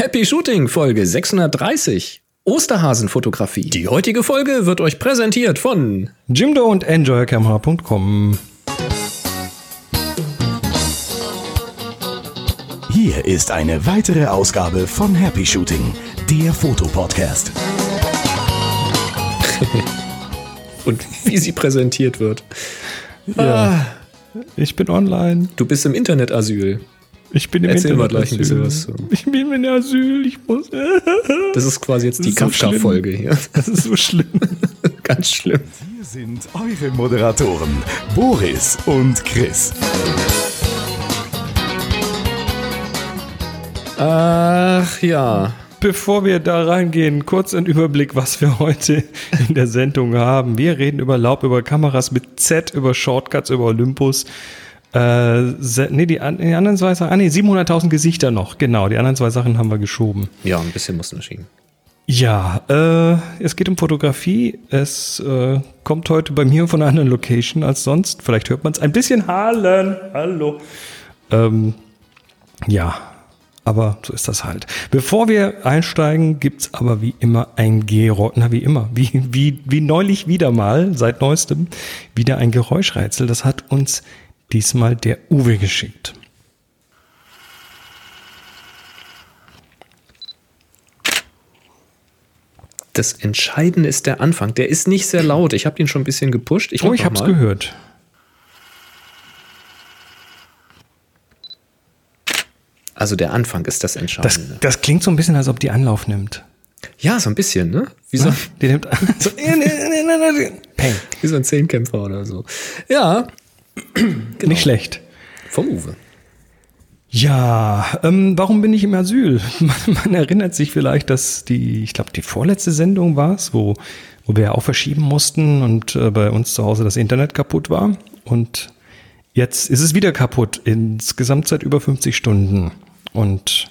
Happy Shooting Folge 630. Osterhasenfotografie. Die heutige Folge wird euch präsentiert von Jimdo und EnjoyCamera.com. Hier ist eine weitere Ausgabe von Happy Shooting, der Fotopodcast. und wie sie präsentiert wird. Ja. Ich bin online. Du bist im Internetasyl. Ich bin im Erzähl mal Internet gleich ein bisschen was zu. Ich bin in Asyl, ich muss. Das ist quasi jetzt die so Kafka-Folge hier. Das ist so schlimm. Ganz schlimm. Hier sind eure Moderatoren, Boris und Chris. Ach ja. Bevor wir da reingehen, kurz ein Überblick, was wir heute in der Sendung haben. Wir reden über Laub, über Kameras mit Z, über Shortcuts, über Olympus. Äh, nee, die, die anderen zwei Sachen, ah nee, 700.000 Gesichter noch, genau, die anderen zwei Sachen haben wir geschoben. Ja, ein bisschen mussten wir schieben. Ja, äh, es geht um Fotografie. Es äh, kommt heute bei mir von einer anderen Location als sonst. Vielleicht hört man es ein bisschen hallen. Hallo. Ähm, ja, aber so ist das halt. Bevor wir einsteigen, gibt's aber wie immer ein Geräusch. Na, wie immer. Wie, wie, wie neulich wieder mal, seit neuestem, wieder ein Geräuschrätsel. Das hat uns diesmal der Uwe geschickt. Das Entscheidende ist der Anfang. Der ist nicht sehr laut. Ich habe ihn schon ein bisschen gepusht. Ich Oh, ich hab's mal. gehört. Also der Anfang ist das Das, Entscheidende. das klingt so ein bisschen, als ob die Anlauf nimmt. ja, so ein bisschen, ne? Wie so, Die nimmt so, Peng. wie so ein Zehnkämpfer oder so. Ja, Nicht schlecht. vom Uwe. Ja, ähm, warum bin ich im Asyl? Man, man erinnert sich vielleicht, dass die, ich glaube, die vorletzte Sendung war es, wo, wo wir ja auch verschieben mussten und äh, bei uns zu Hause das Internet kaputt war. Und jetzt ist es wieder kaputt, insgesamt seit über 50 Stunden. Und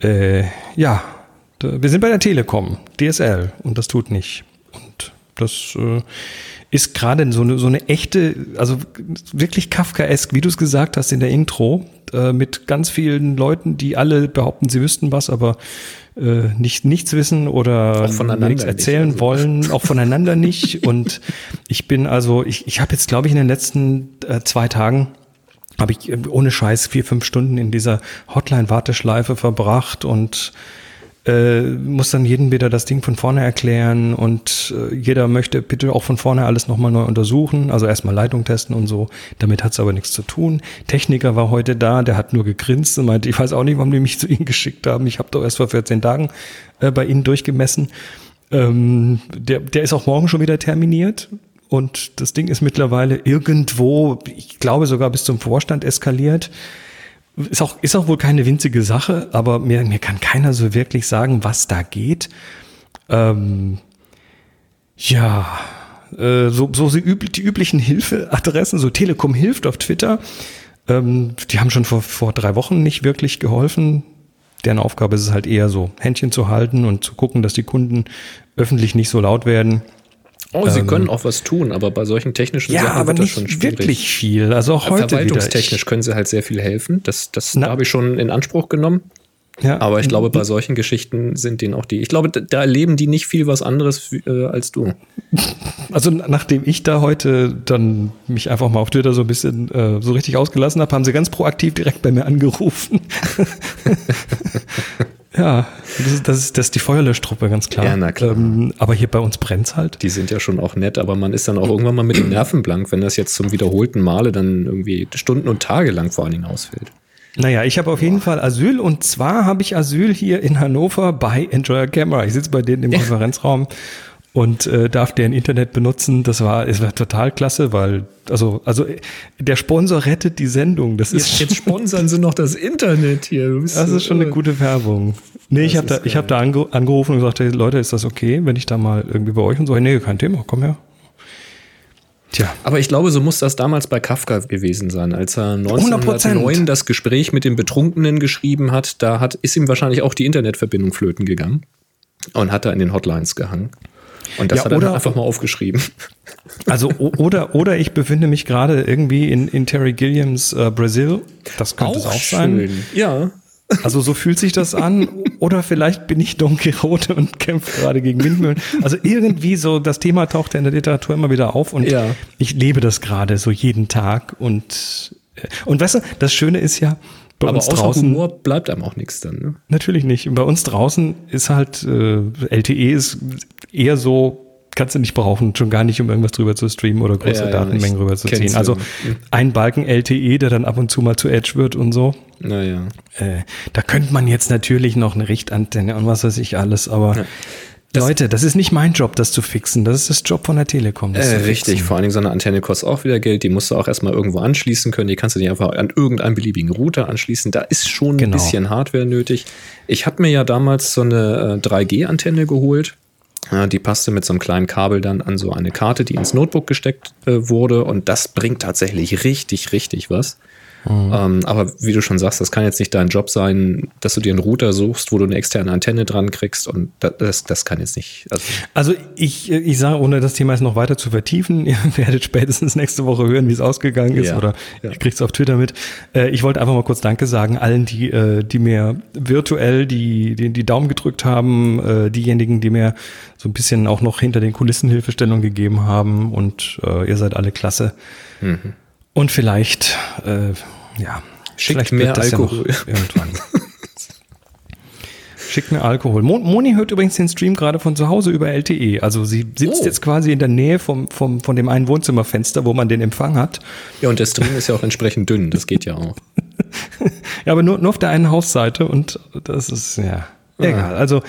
äh, ja, wir sind bei der Telekom, DSL, und das tut nicht. Und das äh, ist gerade so eine, so eine echte, also wirklich Kafkaesk, wie du es gesagt hast in der Intro, äh, mit ganz vielen Leuten, die alle behaupten, sie wüssten was, aber äh, nicht, nichts wissen oder nichts nicht, erzählen also. wollen, auch voneinander nicht. Und ich bin also, ich, ich habe jetzt, glaube ich, in den letzten äh, zwei Tagen habe ich äh, ohne Scheiß vier, fünf Stunden in dieser Hotline-Warteschleife verbracht und äh, muss dann jedem wieder das Ding von vorne erklären und äh, jeder möchte bitte auch von vorne alles nochmal neu untersuchen, also erstmal Leitung testen und so. Damit hat es aber nichts zu tun. Techniker war heute da, der hat nur gegrinst und meinte, ich weiß auch nicht, warum die mich zu Ihnen geschickt haben. Ich habe doch erst vor 14 Tagen äh, bei Ihnen durchgemessen. Ähm, der, der ist auch morgen schon wieder terminiert. Und das Ding ist mittlerweile irgendwo, ich glaube sogar bis zum Vorstand eskaliert. Ist auch, ist auch wohl keine winzige Sache, aber mir, mir kann keiner so wirklich sagen, was da geht. Ähm, ja, äh, so, so die, üb die üblichen Hilfeadressen, so Telekom hilft auf Twitter, ähm, die haben schon vor, vor drei Wochen nicht wirklich geholfen. Deren Aufgabe ist es halt eher so, Händchen zu halten und zu gucken, dass die Kunden öffentlich nicht so laut werden. Oh, sie können auch was tun, aber bei solchen technischen Ähm, Ja, Sachen aber wird das nicht schon schwierig. wirklich viel. Also auch heute. Verwaltungstechnisch können sie halt sehr viel helfen. Das, das habe ich schon in Anspruch genommen. ja, Aber ich glaube, bei solchen Geschichten sind denen auch die. Ich glaube, da- da erleben die nicht viel was anderes äh, als du. Also nachdem ich da heute dann mich einfach mal auf Twitter so ein bisschen äh, so richtig ausgelassen habe, haben sie ganz proaktiv direkt bei mir angerufen. ja, das ist, das ist, das ist die Feuerlöschtruppe, ganz klar. Ja, na klar. Ähm, aber hier bei uns brennt's halt. Die sind ja schon auch nett, aber man ist dann auch irgendwann mal mit den Nerven blank, wenn das jetzt zum wiederholten Male dann irgendwie Stunden und Tage lang vor allen Dingen ausfällt. Naja, ich habe auf jeden Fall Asyl und zwar habe ich Asyl hier in Hannover bei Enjoy Camera. Ich sitze bei denen im Konferenzraum und äh, darf deren Internet benutzen. Das war, es war total klasse, weil, also, also der Sponsor rettet die Sendung. Das ist Jetzt, jetzt sponsern sie noch das Internet hier. Das so- ist schon eine gute Werbung. Nee, ich habe da, ich hab da ange angerufen und gesagt, hey, Leute, ist das okay, wenn ich da mal irgendwie bei euch und so, nee, kein Thema, komm her. Tja, Aber ich glaube, so muss das damals bei Kafka gewesen sein, als er 1909 das Gespräch mit dem Betrunkenen geschrieben hat. Da hat, ist ihm wahrscheinlich auch die Internetverbindung flöten gegangen und hat da in den Hotlines gehangen. Und das Ja, hat er dann oder- einfach mal aufgeschrieben. also oder, oder ich befinde mich gerade irgendwie in, in Terry Gilliams äh, Brasil. Das könnte es auch sein. Ja. Also so fühlt sich das an. Oder vielleicht bin ich Don Quixote und kämpfe gerade gegen Windmühlen. Also irgendwie so, das Thema taucht ja in der Literatur immer wieder auf und ja. ich lebe das gerade so jeden Tag. Und, äh, und weißt du, das Schöne ist ja, bei Aber uns draußen Humor bleibt einem auch nichts dann. Ne? Natürlich nicht. Bei uns draußen ist halt äh, LTE ist eher so kannst du nicht brauchen, schon gar nicht, um irgendwas drüber zu streamen oder große ja, Datenmengen rüber zu ziehen. Also ein Balken LTE, der dann ab und zu mal zu Edge wird und so. Naja. Äh, da könnte man jetzt natürlich noch eine Richtantenne und was weiß ich alles, aber ja. Das Leute, das ist nicht mein Job, das zu fixen. Das ist das Job von der Telekom. Äh, richtig, vor allen Dingen so eine Antenne kostet auch wieder Geld. Die musst du auch erstmal irgendwo anschließen können. Die kannst du nicht einfach an irgendeinen beliebigen Router anschließen. Da ist schon genau. ein bisschen Hardware nötig. Ich habe mir ja damals so eine 3G-Antenne geholt ja, die passte mit so einem kleinen Kabel dann an so eine Karte, die ins Notebook gesteckt äh, wurde. Und das bringt tatsächlich richtig, richtig was. Mhm. Ähm, aber wie du schon sagst, das kann jetzt nicht dein Job sein, dass du dir einen Router suchst, wo du eine externe Antenne dran kriegst und das, das kann jetzt nicht. Also, also ich, ich sage, ohne das Thema jetzt noch weiter zu vertiefen, ihr werdet spätestens nächste Woche hören, wie es ausgegangen ist ja, oder ja. ihr kriegt es auf Twitter mit. Äh, ich wollte einfach mal kurz Danke sagen allen, die, äh, die mir virtuell die, die, die Daumen gedrückt haben, äh, diejenigen, die mir so ein bisschen auch noch hinter den Kulissen Hilfestellung gegeben haben und ihr seid alle klasse. Mhm. Und vielleicht, äh, ja, schickt mehr Alkohol. Ja irgendwann. Schickt mir Alkohol. Moni hört übrigens den Stream gerade von zu Hause über LTE. Also sie sitzt oh. jetzt quasi in der Nähe vom, vom, von dem einen Wohnzimmerfenster, wo man den Empfang hat. Ja, und der Stream ist ja auch entsprechend dünn. Das geht ja auch. ja, aber nur, nur auf der einen Hausseite und das ist, ja, ah. egal. Also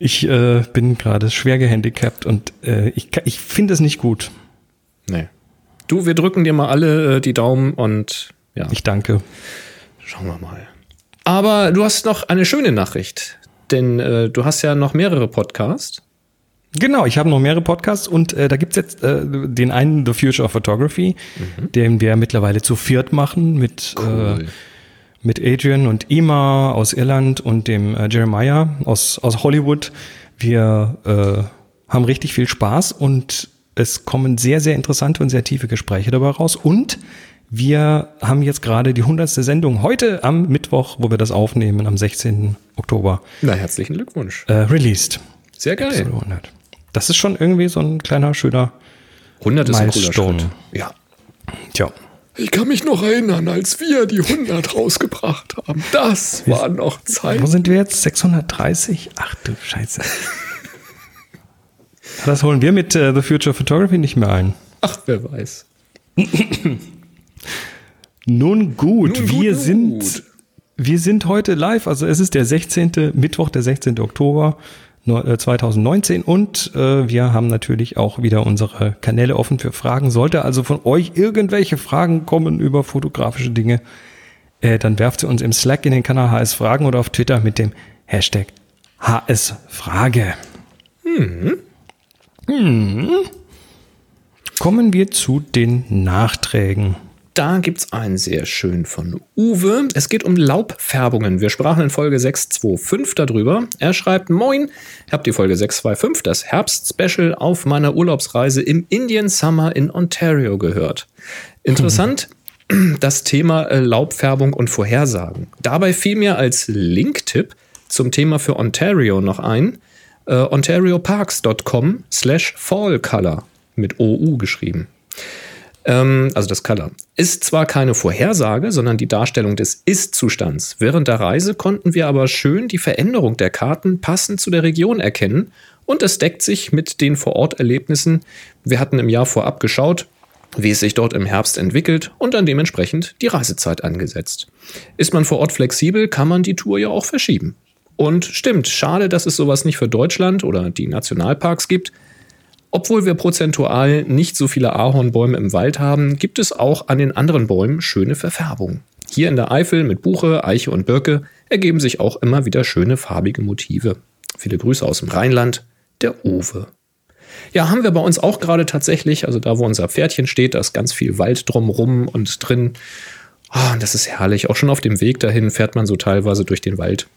ich äh, bin gerade schwer gehandicapt und äh, ich, ich finde es nicht gut. Nee. Du, wir drücken dir mal alle äh, die Daumen und ja. Ich danke. Schauen wir mal. Aber du hast noch eine schöne Nachricht, denn äh, du hast ja noch mehrere Podcasts. Genau, ich habe noch mehrere Podcasts und äh, da gibt's jetzt äh, den einen, The Future of Photography, mhm. den wir mittlerweile zu viert machen mit, äh, cool. äh, mit Adrian und Ima aus Irland und dem äh, Jeremiah aus, aus Hollywood. Wir äh, haben richtig viel Spaß und es kommen sehr, sehr interessante und sehr tiefe Gespräche dabei raus. Und wir haben jetzt gerade die 100. Sendung heute am Mittwoch, wo wir das aufnehmen, am 16. Oktober. Na, herzlichen Glückwunsch. Äh, released. Sehr geil. Das ist schon irgendwie so ein kleiner, schöner 100 ist Milestone. ein cooler Schritt. Ja. Tja. Ich kann mich noch erinnern, als wir die 100 rausgebracht haben. Das war noch Zeit. Wo sind wir jetzt? 630? Ach du Scheiße. Das holen wir mit uh, The Future Photography nicht mehr ein. Ach, wer weiß. Nun gut, Nun wir gut. sind wir sind heute live, also es ist der 16. Mittwoch, der 16. Oktober 2019 äh, und äh, wir haben natürlich auch wieder unsere Kanäle offen für Fragen. Sollte also von euch irgendwelche Fragen kommen über fotografische Dinge, äh, dann werft sie uns im Slack in den Kanal HS Fragen oder auf Twitter mit dem Hashtag HS Frage. Hm. Hm. Kommen wir zu den Nachträgen. Da gibt es einen sehr schön von Uwe. Es geht um Laubfärbungen. Wir sprachen in Folge 625 darüber. Er schreibt: Moin, habe die Folge 625, das Herbst-Special, auf meiner Urlaubsreise im Indian Summer in Ontario gehört. Interessant. Das Thema äh, Laubfärbung und Vorhersagen. Dabei fiel mir als Link-Tipp zum Thema für Ontario noch ein: äh, ontarioparks.com slash fallcolor mit OU geschrieben. Ähm, also das Color. Ist zwar keine Vorhersage, sondern die Darstellung des Ist-Zustands. Während der Reise konnten wir aber schön die Veränderung der Karten passend zu der Region erkennen und es deckt sich mit den Vororterlebnissen. Wir hatten im Jahr vorab geschaut, wie es sich dort im Herbst entwickelt und dann dementsprechend die Reisezeit angesetzt. Ist man vor Ort flexibel, kann man die Tour ja auch verschieben. Und stimmt, schade, dass es sowas nicht für Deutschland oder die Nationalparks gibt. Obwohl wir prozentual nicht so viele Ahornbäume im Wald haben, gibt es auch an den anderen Bäumen schöne Verfärbungen. Hier in der Eifel mit Buche, Eiche und Birke ergeben sich auch immer wieder schöne farbige Motive. Viele Grüße aus dem Rheinland, der Uwe. Ja, haben wir bei uns auch gerade tatsächlich, also da, wo unser Pferdchen steht, da ist ganz viel Wald drumrum und drin. Oh, das ist herrlich. Auch schon auf dem Weg dahin fährt man so teilweise durch den Wald.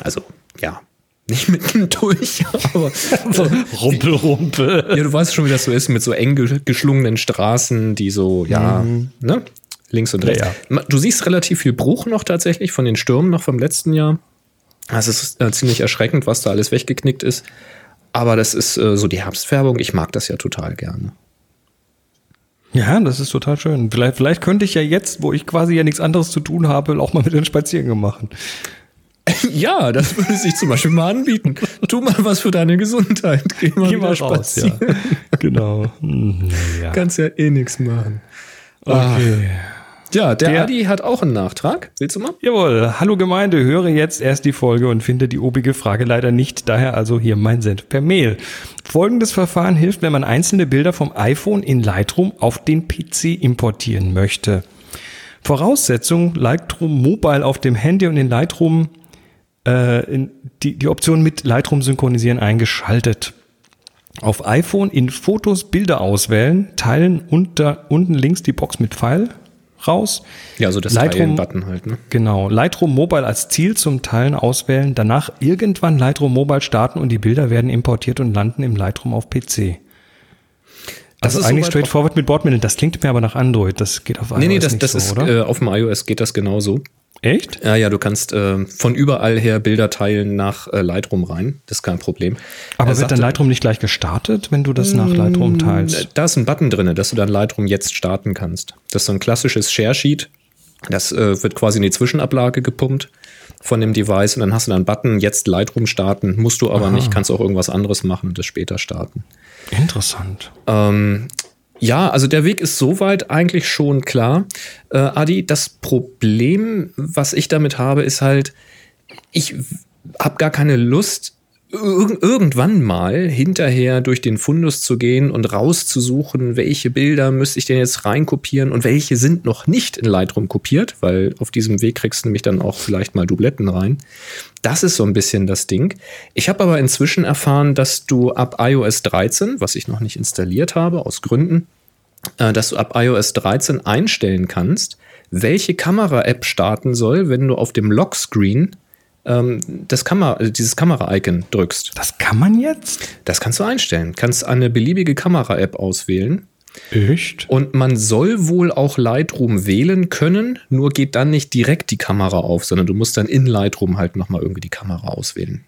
Also, ja, nicht mitten durch, aber so Rumpel, Rumpel. Ja, du weißt schon, wie das so ist mit so eng geschlungenen Straßen, die so, ja, mhm. ne? links und rechts. Ja, ja. Du siehst relativ viel Bruch noch tatsächlich von den Stürmen noch vom letzten Jahr. Das ist äh, ziemlich erschreckend, was da alles weggeknickt ist. Aber das ist äh, so die Herbstfärbung. Ich mag das ja total gerne. Ja, das ist total schön. Vielleicht, vielleicht könnte ich ja jetzt, wo ich quasi ja nichts anderes zu tun habe, auch mal mit den Spaziergängen machen. Ja, das würde sich zum Beispiel mal anbieten. Tu mal was für deine Gesundheit. Geh mal, Geh mal raus, ja. Genau. Ja. Kannst ja eh nichts machen. Okay. Ja, der, der Adi hat auch einen Nachtrag. Willst du mal? Jawohl. Hallo Gemeinde, höre jetzt erst die Folge und finde die obige Frage leider nicht. Daher also hier mein Senf per Mail. Folgendes Verfahren hilft, wenn man einzelne Bilder vom iPhone in Lightroom auf den PC importieren möchte. Voraussetzung, Lightroom Mobile auf dem Handy und in Lightroom äh, die, die Option mit Lightroom synchronisieren eingeschaltet. Auf iPhone in Fotos Bilder auswählen, teilen unter, unten links die Box mit Pfeil raus. Ja, also das Lightroom-Button halt. Ne? Genau. Lightroom Mobile als Ziel zum Teilen auswählen. Danach irgendwann Lightroom Mobile starten und die Bilder werden importiert und landen im Lightroom auf PC. Das also ist eigentlich straightforward mit Bordmitteln. Das klingt mir aber nach Android. Das geht auf iOS nee, nee, das, nicht das so, ist, oder? Äh, auf dem iOS geht das genauso. Echt? Ja, ja, du kannst äh, von überall her Bilder teilen nach äh, Lightroom rein. Das ist kein Problem. Aber er wird sagte, dann Lightroom nicht gleich gestartet, wenn du das nach Lightroom mm, teilst? Da ist ein Button drin, dass du dann Lightroom jetzt starten kannst. Das ist so ein klassisches Share-Sheet. Das äh, wird quasi in die Zwischenablage gepumpt von dem Device und dann hast du dann einen Button, jetzt Lightroom starten. Musst du aber Aha. nicht, kannst auch irgendwas anderes machen und das später starten. Interessant. Ähm, ja, also der Weg ist soweit eigentlich schon klar. Äh, Adi, das Problem, was ich damit habe, ist halt, ich habe gar keine Lust, ir irgendwann mal hinterher durch den Fundus zu gehen und rauszusuchen, welche Bilder müsste ich denn jetzt reinkopieren und welche sind noch nicht in Lightroom kopiert, weil auf diesem Weg kriegst du nämlich dann auch vielleicht mal Dubletten rein. Das ist so ein bisschen das Ding. Ich habe aber inzwischen erfahren, dass du ab iOS 13, was ich noch nicht installiert habe, aus Gründen, äh, dass du ab iOS 13 einstellen kannst, welche Kamera-App starten soll, wenn du auf dem Lockscreen ähm, das Kamera, also dieses Kamera-Icon drückst. Das kann man jetzt? Das kannst du einstellen. Kannst eine beliebige Kamera-App auswählen. Echt? Und man soll wohl auch Lightroom wählen können, nur geht dann nicht direkt die Kamera auf, sondern du musst dann in Lightroom halt nochmal irgendwie die Kamera auswählen.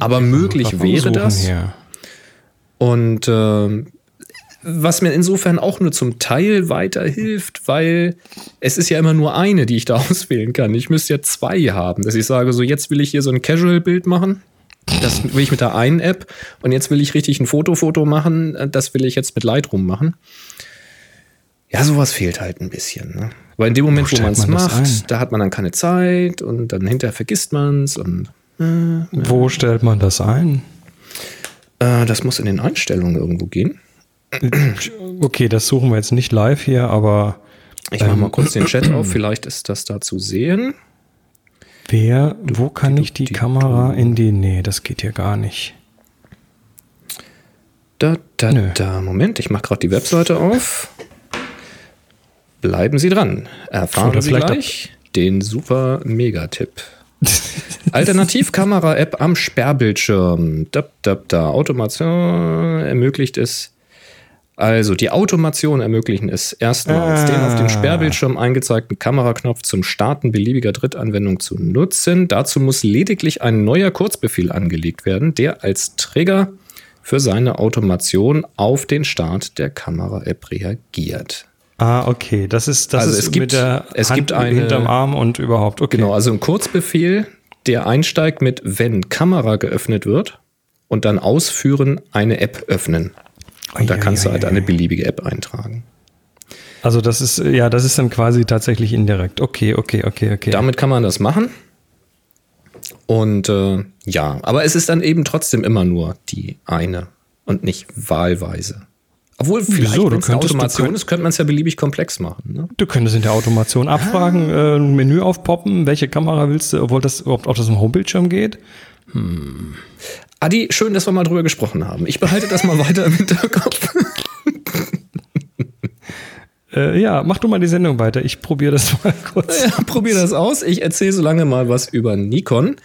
Aber möglich wäre das. Hier. Und äh, was mir insofern auch nur zum Teil weiterhilft, weil es ist ja immer nur eine, die ich da auswählen kann. Ich müsste ja zwei haben, dass ich sage, so jetzt will ich hier so ein Casual-Bild machen. Das will ich mit der einen App und jetzt will ich richtig ein Foto-Foto machen. Das will ich jetzt mit Lightroom machen. Ja, sowas fehlt halt ein bisschen. Ne? Weil in dem Moment, wo, wo man es macht, da hat man dann keine Zeit und dann hinterher vergisst man es. Und äh, wo stellt man das ein? Äh, das muss in den Einstellungen irgendwo gehen. Okay, das suchen wir jetzt nicht live hier, aber. Ich mache ähm, mal kurz den Chat auf, vielleicht ist das da zu sehen. Wer, wo kann ich die Kamera in die. Nee, das geht hier gar nicht. Da, da, Nö. da. Moment, ich mache gerade die Webseite auf. Bleiben Sie dran. Erfahren Oder Sie gleich den super Megatipp. Alternativkamera-App am Sperrbildschirm. Da, da, da. Automation ermöglicht es, also die Automation ermöglichen es erstmals, ah. den auf dem Sperrbildschirm eingezeigten Kameraknopf zum Starten beliebiger Drittanwendung zu nutzen. Dazu muss lediglich ein neuer Kurzbefehl angelegt werden, der als Trigger für seine Automation auf den Start der Kamera-App reagiert. Ah, okay. Das ist, das also ist es gibt, mit der es Hand gibt eine, hinterm Arm und überhaupt. Okay. Genau, also ein Kurzbefehl, der einsteigt mit, wenn Kamera geöffnet wird und dann ausführen, eine App öffnen. Und da kannst du halt eine beliebige App eintragen. Also das ist, ja, das ist dann quasi tatsächlich indirekt. Okay, okay, okay, okay. Damit kann man das machen. Und äh, ja, aber es ist dann eben trotzdem immer nur die eine und nicht wahlweise. Obwohl vielleicht, Wieso? es eine Automation ist, könnte man es ja beliebig komplex machen. Ne? Du könntest in der Automation abfragen, ah. äh, ein Menü aufpoppen, welche Kamera willst du, obwohl das überhaupt auf das Homebildschirm geht. Hm. Adi, schön, dass wir mal drüber gesprochen haben. Ich behalte das mal weiter im Hinterkopf. äh, ja, mach du mal die Sendung weiter. Ich probiere das mal kurz. Ja, probier das aus. Ich erzähle so lange mal was über Nikon.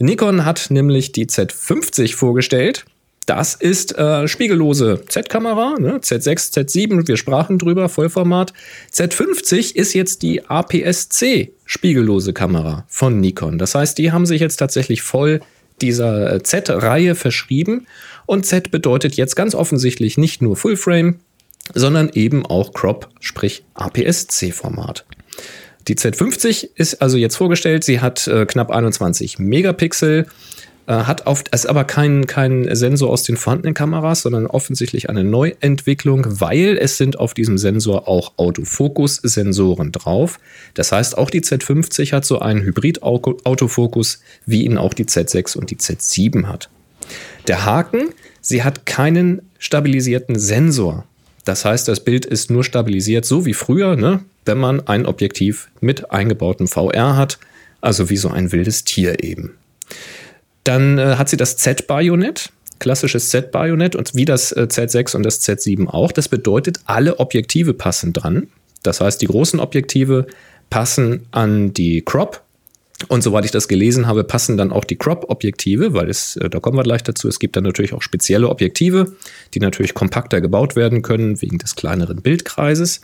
Nikon hat nämlich die Z50 vorgestellt. Das ist äh, spiegellose Z-Kamera, ne? Z6, Z7, wir sprachen drüber, Vollformat. Z50 ist jetzt die APS-C spiegellose Kamera von Nikon. Das heißt, die haben sich jetzt tatsächlich voll dieser äh, Z-Reihe verschrieben. Und Z bedeutet jetzt ganz offensichtlich nicht nur Fullframe, sondern eben auch Crop, sprich APS-C-Format. Die Z50 ist also jetzt vorgestellt. Sie hat äh, knapp 21 Megapixel, hat auf, ist aber kein, kein Sensor aus den vorhandenen Kameras, sondern offensichtlich eine Neuentwicklung, weil es sind auf diesem Sensor auch Autofokus-Sensoren drauf. Das heißt, auch die Z50 hat so einen Hybrid-Autofokus, wie ihn auch die Z6 und die Z7 hat. Der Haken, sie hat keinen stabilisierten Sensor. Das heißt, das Bild ist nur stabilisiert, so wie früher, ne? wenn man ein Objektiv mit eingebautem VR hat, also wie so ein wildes Tier eben. Dann äh, hat sie das Z-Bajonett, klassisches Z-Bajonett und wie das äh, Z6 und das Z7 auch. Das bedeutet, alle Objektive passen dran. Das heißt, die großen Objektive passen an die Crop und soweit ich das gelesen habe, passen dann auch die Crop-Objektive, weil es, äh, da kommen wir gleich dazu, es gibt dann natürlich auch spezielle Objektive, die natürlich kompakter gebaut werden können, wegen des kleineren Bildkreises.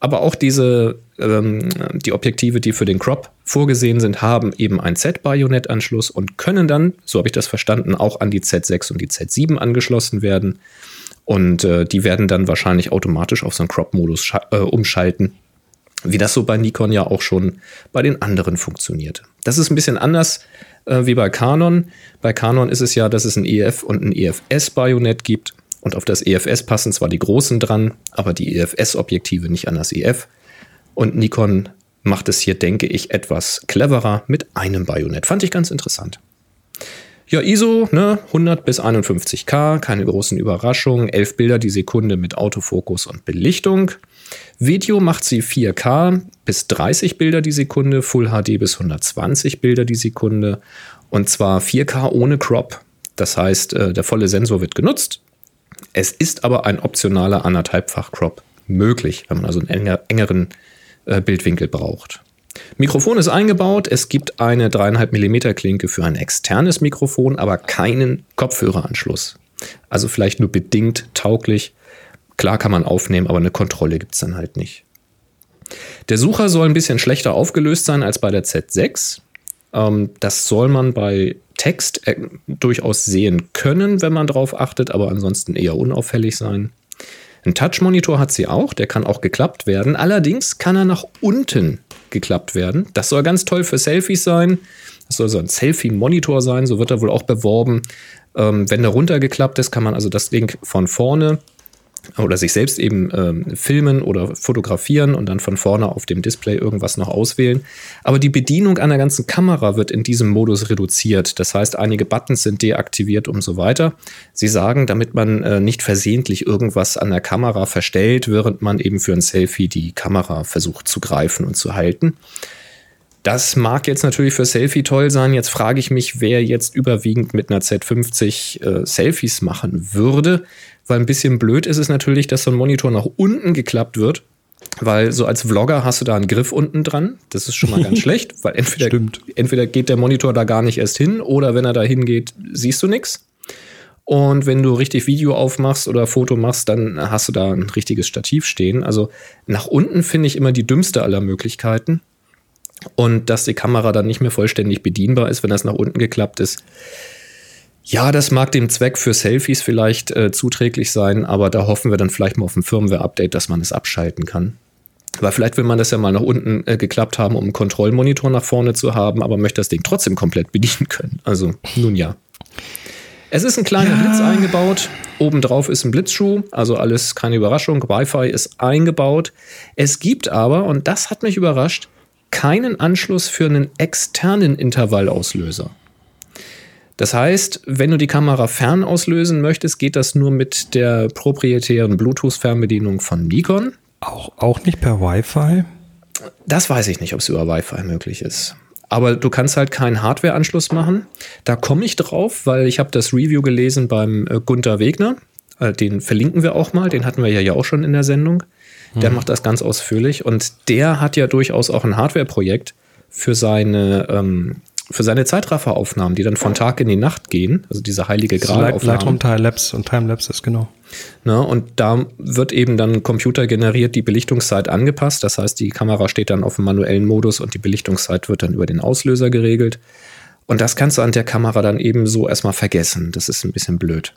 Aber auch diese, ähm, die Objektive, die für den Crop vorgesehen sind, haben eben einen Z-Bajonettanschluss und können dann, so habe ich das verstanden, auch an die Z6 und die Z7 angeschlossen werden. Und äh, die werden dann wahrscheinlich automatisch auf so einen Crop-Modus äh, umschalten, wie das so bei Nikon ja auch schon bei den anderen funktionierte. Das ist ein bisschen anders äh, wie bei Canon. Bei Canon ist es ja, dass es ein EF und ein EFS-Bajonett gibt. Und auf das EFS passen zwar die großen dran, aber die EFS-Objektive nicht an das EF. Und Nikon macht es hier, denke ich, etwas cleverer mit einem Bajonett. Fand ich ganz interessant. Ja, ISO, ne, 100 bis 51K, keine großen Überraschungen, 11 Bilder die Sekunde mit Autofokus und Belichtung. Video macht sie 4K bis 30 Bilder die Sekunde, Full HD bis 120 Bilder die Sekunde und zwar 4K ohne Crop. Das heißt, äh, der volle Sensor wird genutzt. Es ist aber ein optionaler anderthalbfach Crop möglich, wenn man also einen engeren Bildwinkel braucht. Mikrofon ist eingebaut. Es gibt eine 3,5 mm Klinke für ein externes Mikrofon, aber keinen Kopfhöreranschluss. Also vielleicht nur bedingt tauglich Klar kann man aufnehmen, aber eine Kontrolle gibt es dann halt nicht. Der Sucher soll ein bisschen schlechter aufgelöst sein als bei der Z6. Ähm, das soll man bei Text äh, durchaus sehen können, wenn man darauf achtet, aber ansonsten eher unauffällig sein. Ein Touch-Monitor hat sie auch, der kann auch geklappt werden. Allerdings kann er nach unten geklappt werden. Das soll ganz toll für Selfies sein. Das soll so ein Selfie-Monitor sein, so wird er wohl auch beworben. Ähm, wenn der runtergeklappt ist, kann man also das Ding von vorne oder sich selbst eben ähm, filmen oder fotografieren und dann von vorne auf dem Display irgendwas noch auswählen. Aber die Bedienung einer ganzen Kamera wird in diesem Modus reduziert. Das heißt, einige Buttons sind deaktiviert und so weiter. Sie sagen, damit man äh, nicht versehentlich irgendwas an der Kamera verstellt, während man eben für ein Selfie die Kamera versucht zu greifen und zu halten. Das mag jetzt natürlich für Selfie toll sein. Jetzt frage ich mich, wer jetzt überwiegend mit einer Z50 äh, Selfies machen würde. Weil ein bisschen blöd ist es natürlich, dass so ein Monitor nach unten geklappt wird. Weil so als Vlogger hast du da einen Griff unten dran. Das ist schon mal ganz schlecht, weil entweder, entweder geht der Monitor da gar nicht erst hin oder wenn er da hingeht, siehst du nichts. Und wenn du richtig Video aufmachst oder Foto machst, dann hast du da ein richtiges Stativ stehen. Also nach unten finde ich immer die dümmste aller Möglichkeiten. Und dass die Kamera dann nicht mehr vollständig bedienbar ist, wenn das nach unten geklappt ist, ja, das mag dem Zweck für Selfies vielleicht äh, zuträglich sein, aber da hoffen wir dann vielleicht mal auf ein Firmware-Update, dass man es abschalten kann. Weil vielleicht will man das ja mal nach unten äh, geklappt haben, um einen Kontrollmonitor nach vorne zu haben, aber möchte das Ding trotzdem komplett bedienen können. Also, nun ja. Es ist ein kleiner ja. Blitz eingebaut. Obendrauf ist ein Blitzschuh, also alles keine Überraschung. Wi-Fi ist eingebaut. Es gibt aber, und das hat mich überrascht, keinen Anschluss für einen externen Intervallauslöser. Das heißt, wenn du die Kamera fern auslösen möchtest, geht das nur mit der proprietären Bluetooth-Fernbedienung von Nikon. Auch, auch nicht per Wi-Fi? Das weiß ich nicht, ob es über Wi-Fi möglich ist. Aber du kannst halt keinen Hardware-Anschluss machen. Da komme ich drauf, weil ich habe das Review gelesen beim äh, Gunther Wegner. Äh, den verlinken wir auch mal. Den hatten wir ja auch schon in der Sendung. Der hm. macht das ganz ausführlich. Und der hat ja durchaus auch ein Hardware-Projekt für seine ähm, für seine Zeitrafferaufnahmen, die dann von Tag in die Nacht gehen, also diese heilige Gralaufnahmen. Lightroom Time-Lapse und Timelapse ist genau. Ne, und da wird eben dann computergeneriert die Belichtungszeit angepasst. Das heißt, die Kamera steht dann auf dem manuellen Modus und die Belichtungszeit wird dann über den Auslöser geregelt. Und das kannst du an der Kamera dann eben so erstmal vergessen. Das ist ein bisschen blöd.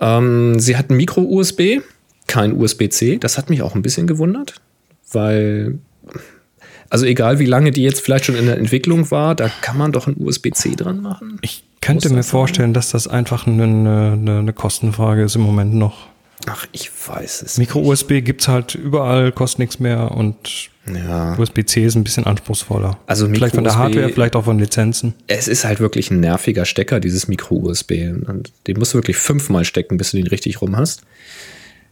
Ähm, sie hat ein Micro-USB, kein USB-C. Das hat mich auch ein bisschen gewundert, weil also egal wie lange die jetzt vielleicht schon in der Entwicklung war, da kann man doch ein USB-C dran machen. Ich könnte mir vorstellen, dass das einfach eine, eine, eine Kostenfrage ist im Moment noch. Ach, ich weiß es. Micro-USB gibt es halt überall, kostet nichts mehr und ja. USB-C ist ein bisschen anspruchsvoller. Also vielleicht von der Hardware, vielleicht auch von Lizenzen. Es ist halt wirklich ein nerviger Stecker, dieses Micro-USB. Den musst du wirklich fünfmal stecken, bis du den richtig rum hast.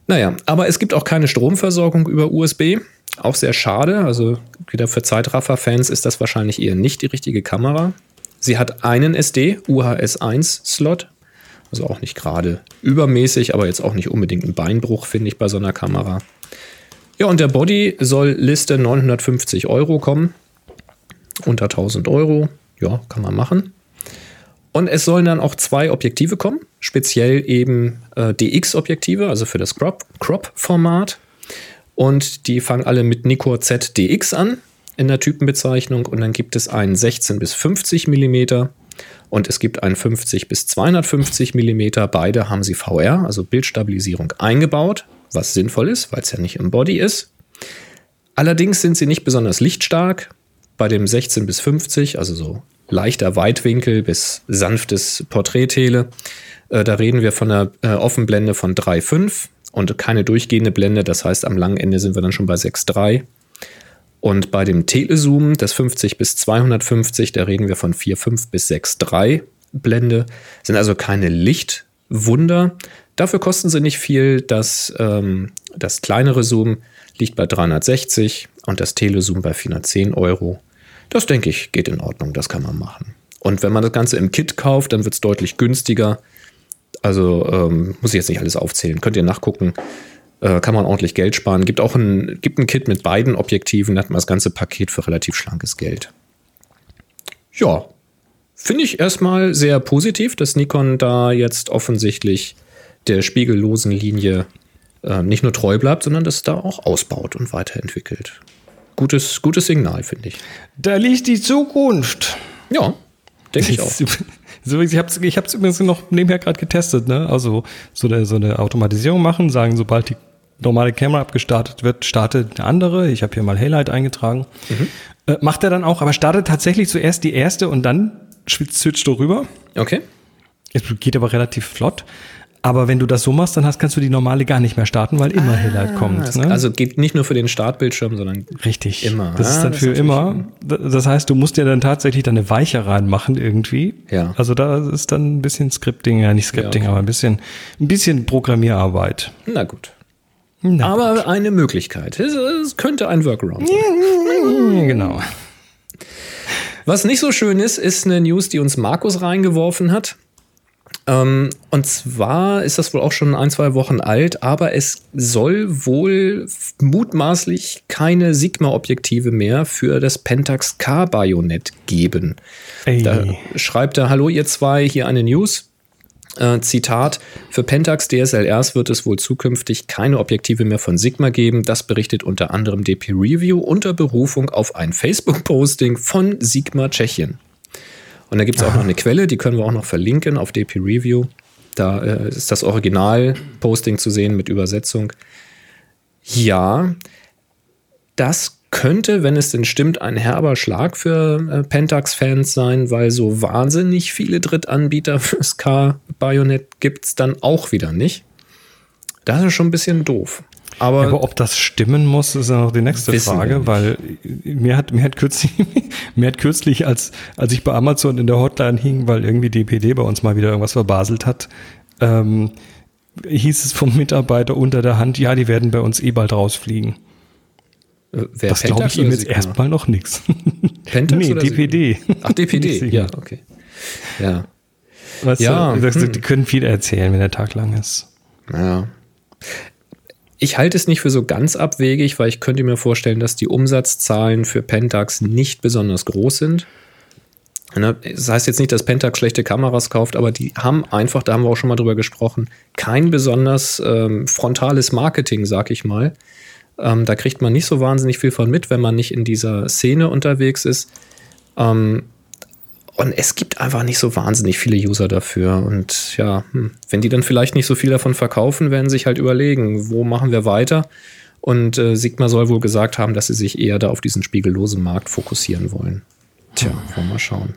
Naja, aber es gibt auch keine Stromversorgung über USB. Auch sehr schade. Also wieder für Zeitraffer-Fans ist das wahrscheinlich eher nicht die richtige Kamera. Sie hat einen SD, UHS-1-Slot. Also auch nicht gerade übermäßig, aber jetzt auch nicht unbedingt ein Beinbruch, finde ich, bei so einer Kamera. Ja, und der Body soll Liste 950 Euro kommen. Unter 1000 Euro. Ja, kann man machen. Und es sollen dann auch zwei Objektive kommen, speziell eben äh, DX-Objektive, also für das Crop-Format. Crop und die fangen alle mit Nikkor ZDX an in der Typenbezeichnung. Und dann gibt es einen 16 bis 50 mm und es gibt einen 50 bis 250 mm. Beide haben sie VR, also Bildstabilisierung, eingebaut, was sinnvoll ist, weil es ja nicht im Body ist. Allerdings sind sie nicht besonders lichtstark. Bei dem 16 bis 50, also so leichter Weitwinkel bis sanftes Porträttele, äh, da reden wir von einer äh, Offenblende von 3,5 und keine durchgehende Blende. Das heißt, am langen Ende sind wir dann schon bei 6,3. Und bei dem Telezoom, das 50 bis 250, da reden wir von 4,5 bis 6,3 Blende. Sind also keine Lichtwunder. Dafür kosten sie nicht viel. Das, ähm, das kleinere Zoom liegt bei 360 und das Telezoom bei 410 Euro. Das denke ich geht in Ordnung, das kann man machen. Und wenn man das Ganze im Kit kauft, dann wird es deutlich günstiger. Also ähm, muss ich jetzt nicht alles aufzählen. Könnt ihr nachgucken. Äh, kann man ordentlich Geld sparen. Gibt auch ein, gibt ein Kit mit beiden Objektiven, da hat man das ganze Paket für relativ schlankes Geld. Ja, finde ich erstmal sehr positiv, dass Nikon da jetzt offensichtlich der spiegellosen Linie äh, nicht nur treu bleibt, sondern das da auch ausbaut und weiterentwickelt. Gutes, gutes Signal, finde ich. Da liegt die Zukunft. Ja, denke ich auch. So, ich habe es ich hab's übrigens noch nebenher gerade getestet, ne? Also so eine, so eine Automatisierung machen, sagen, sobald die normale Kamera abgestartet wird, startet eine andere. Ich habe hier mal Haylight eingetragen. Mhm. Äh, macht er dann auch, aber startet tatsächlich zuerst die erste und dann switcht du rüber. Okay. Es geht aber relativ flott. Aber wenn du das so machst, dann hast, kannst du die normale gar nicht mehr starten, weil immer ah, Highlight kommt. Ne? Also geht nicht nur für den Startbildschirm, sondern richtig immer. Das ah, ist dann das für immer. Das heißt, du musst dir dann tatsächlich deine Weiche reinmachen irgendwie. Ja. Also da ist dann ein bisschen Scripting, ja nicht Scripting, ja, okay. aber ein bisschen, ein bisschen Programmierarbeit. Na gut. Na aber gut. eine Möglichkeit. Es, es könnte ein Workaround sein. genau. Was nicht so schön ist, ist eine News, die uns Markus reingeworfen hat. Ähm, und zwar ist das wohl auch schon ein, zwei Wochen alt, aber es soll wohl mutmaßlich keine Sigma-Objektive mehr für das Pentax K-Bajonett geben. Ey. Da schreibt er, hallo ihr zwei, hier eine News. Äh, Zitat, für Pentax DSLRs wird es wohl zukünftig keine Objektive mehr von Sigma geben. Das berichtet unter anderem DP Review unter Berufung auf ein Facebook-Posting von Sigma Tschechien. Und da gibt es auch noch eine Quelle, die können wir auch noch verlinken auf DP Review. Da äh, ist das Original-Posting zu sehen mit Übersetzung. Ja, das könnte, wenn es denn stimmt, ein herber Schlag für äh, Pentax-Fans sein, weil so wahnsinnig viele Drittanbieter fürs K-Bayonet gibt es dann auch wieder nicht. Das ist schon ein bisschen doof. Aber, ja, aber ob das stimmen muss, ist ja noch die nächste Frage, weil mir hat, mir hat kürzlich, mir hat kürzlich, als, als ich bei Amazon in der Hotline hing, weil irgendwie die PD bei uns mal wieder irgendwas verbaselt hat, ähm, hieß es vom Mitarbeiter unter der Hand, ja, die werden bei uns eh bald rausfliegen. Äh, wer das glaube ich ihm jetzt erstmal noch nichts. Pentax nee, DPD. Ach, DPD, ja, okay. Ja. Weißt ja. Du, hm. die können viel erzählen, wenn der Tag lang ist. Ja. Ich halte es nicht für so ganz abwegig, weil ich könnte mir vorstellen, dass die Umsatzzahlen für Pentax nicht besonders groß sind. Ne, das heißt jetzt nicht, dass Pentax schlechte Kameras kauft, aber die haben einfach, da haben wir auch schon mal drüber gesprochen, kein besonders ähm, frontales Marketing, sag ich mal. Ähm, da kriegt man nicht so wahnsinnig viel von mit, wenn man nicht in dieser Szene unterwegs ist. Ähm, und es gibt einfach nicht so wahnsinnig viele User dafür. Und ja, hm, wenn die dann vielleicht nicht so viel davon verkaufen, werden sich halt überlegen, wo machen wir weiter. Und äh, Sigma soll wohl gesagt haben, dass sie sich eher da auf diesen spiegellosen Markt fokussieren wollen. Tja, wollen wir mal schauen.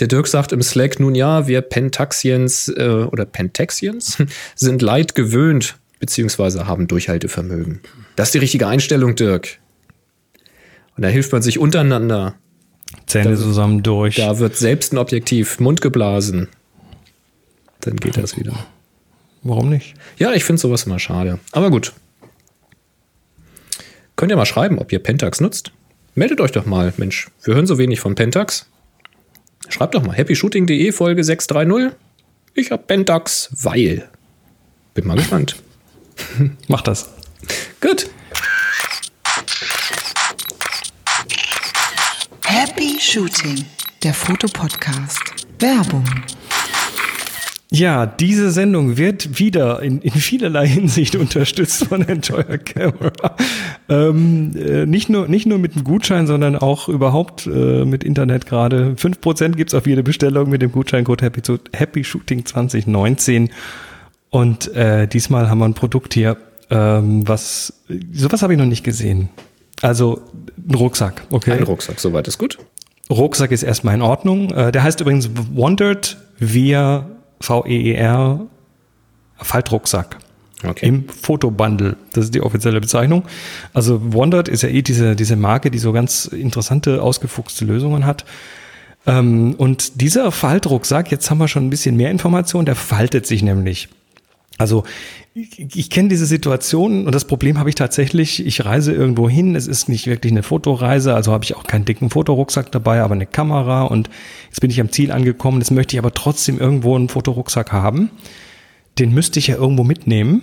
Der Dirk sagt im Slack, nun ja, wir Pentaxiens äh, oder Pentaxiens sind leid gewöhnt, beziehungsweise haben Durchhaltevermögen. Das ist die richtige Einstellung, Dirk. Und da hilft man sich untereinander. Zähne da, zusammen durch. Da wird selbst ein Objektiv Mund geblasen. Dann geht das wieder. Warum nicht? Ja, ich finde sowas immer schade. Aber gut. Könnt ihr mal schreiben, ob ihr Pentax nutzt? Meldet euch doch mal, Mensch. Wir hören so wenig von Pentax. Schreibt doch mal happyshooting.de Folge 630. Ich hab Pentax, weil. Bin mal gespannt. Mach das. Gut. Happy Shooting, der Fotopodcast. Werbung. Ja, diese Sendung wird wieder in, in vielerlei Hinsicht unterstützt von Enjoy Camera. Ähm, äh, nicht, nur, nicht nur mit dem Gutschein, sondern auch überhaupt äh, mit Internet gerade. 5% gibt's auf jede Bestellung mit dem Gutscheincode Happy, Happy Shooting 2019. Und äh, diesmal haben wir ein Produkt hier, ähm, was sowas habe ich noch nicht gesehen. Also ein Rucksack, okay. Ein Rucksack, soweit ist gut. Rucksack ist erstmal in Ordnung. Äh, der heißt übrigens Wandered via V-E-E-R Faltrucksack. Okay. Im Fotobundle. Das ist die offizielle Bezeichnung. Also Wandered ist ja eh diese, diese Marke, die so ganz interessante, ausgefuchste Lösungen hat. Ähm, und dieser Faltrucksack, jetzt haben wir schon ein bisschen mehr Informationen, der faltet sich nämlich. Also ich, ich kenne diese Situation und das Problem habe ich tatsächlich, ich reise irgendwo hin, es ist nicht wirklich eine Fotoreise, also habe ich auch keinen dicken Fotorucksack dabei, aber eine Kamera und jetzt bin ich am Ziel angekommen, jetzt möchte ich aber trotzdem irgendwo einen Fotorucksack haben. Den müsste ich ja irgendwo mitnehmen.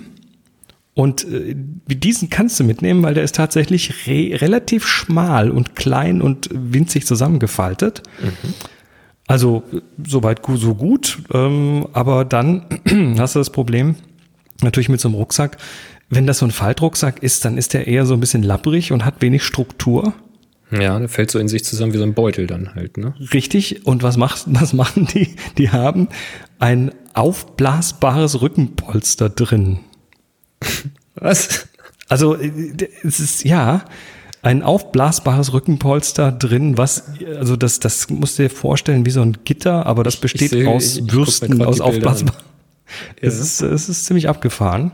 Und äh, diesen kannst du mitnehmen, weil der ist tatsächlich re relativ schmal und klein und winzig zusammengefaltet. Mhm. Also soweit so gut, ähm, aber dann hast du das Problem, natürlich mit so einem Rucksack, wenn das so ein Faltrucksack ist, dann ist der eher so ein bisschen labbrig und hat wenig Struktur. Ja, der fällt so in sich zusammen wie so ein Beutel dann halt, ne? Richtig. Und was macht, was machen die? Die haben ein aufblasbares Rückenpolster drin. Was? Also, äh, es ist, ja, ein aufblasbares Rückenpolster drin, was, also das, das musst du dir vorstellen wie so ein Gitter, aber das besteht seh, aus ich, Bürsten, aus aufblasbar. Ja. Es, ist, es ist ziemlich abgefahren.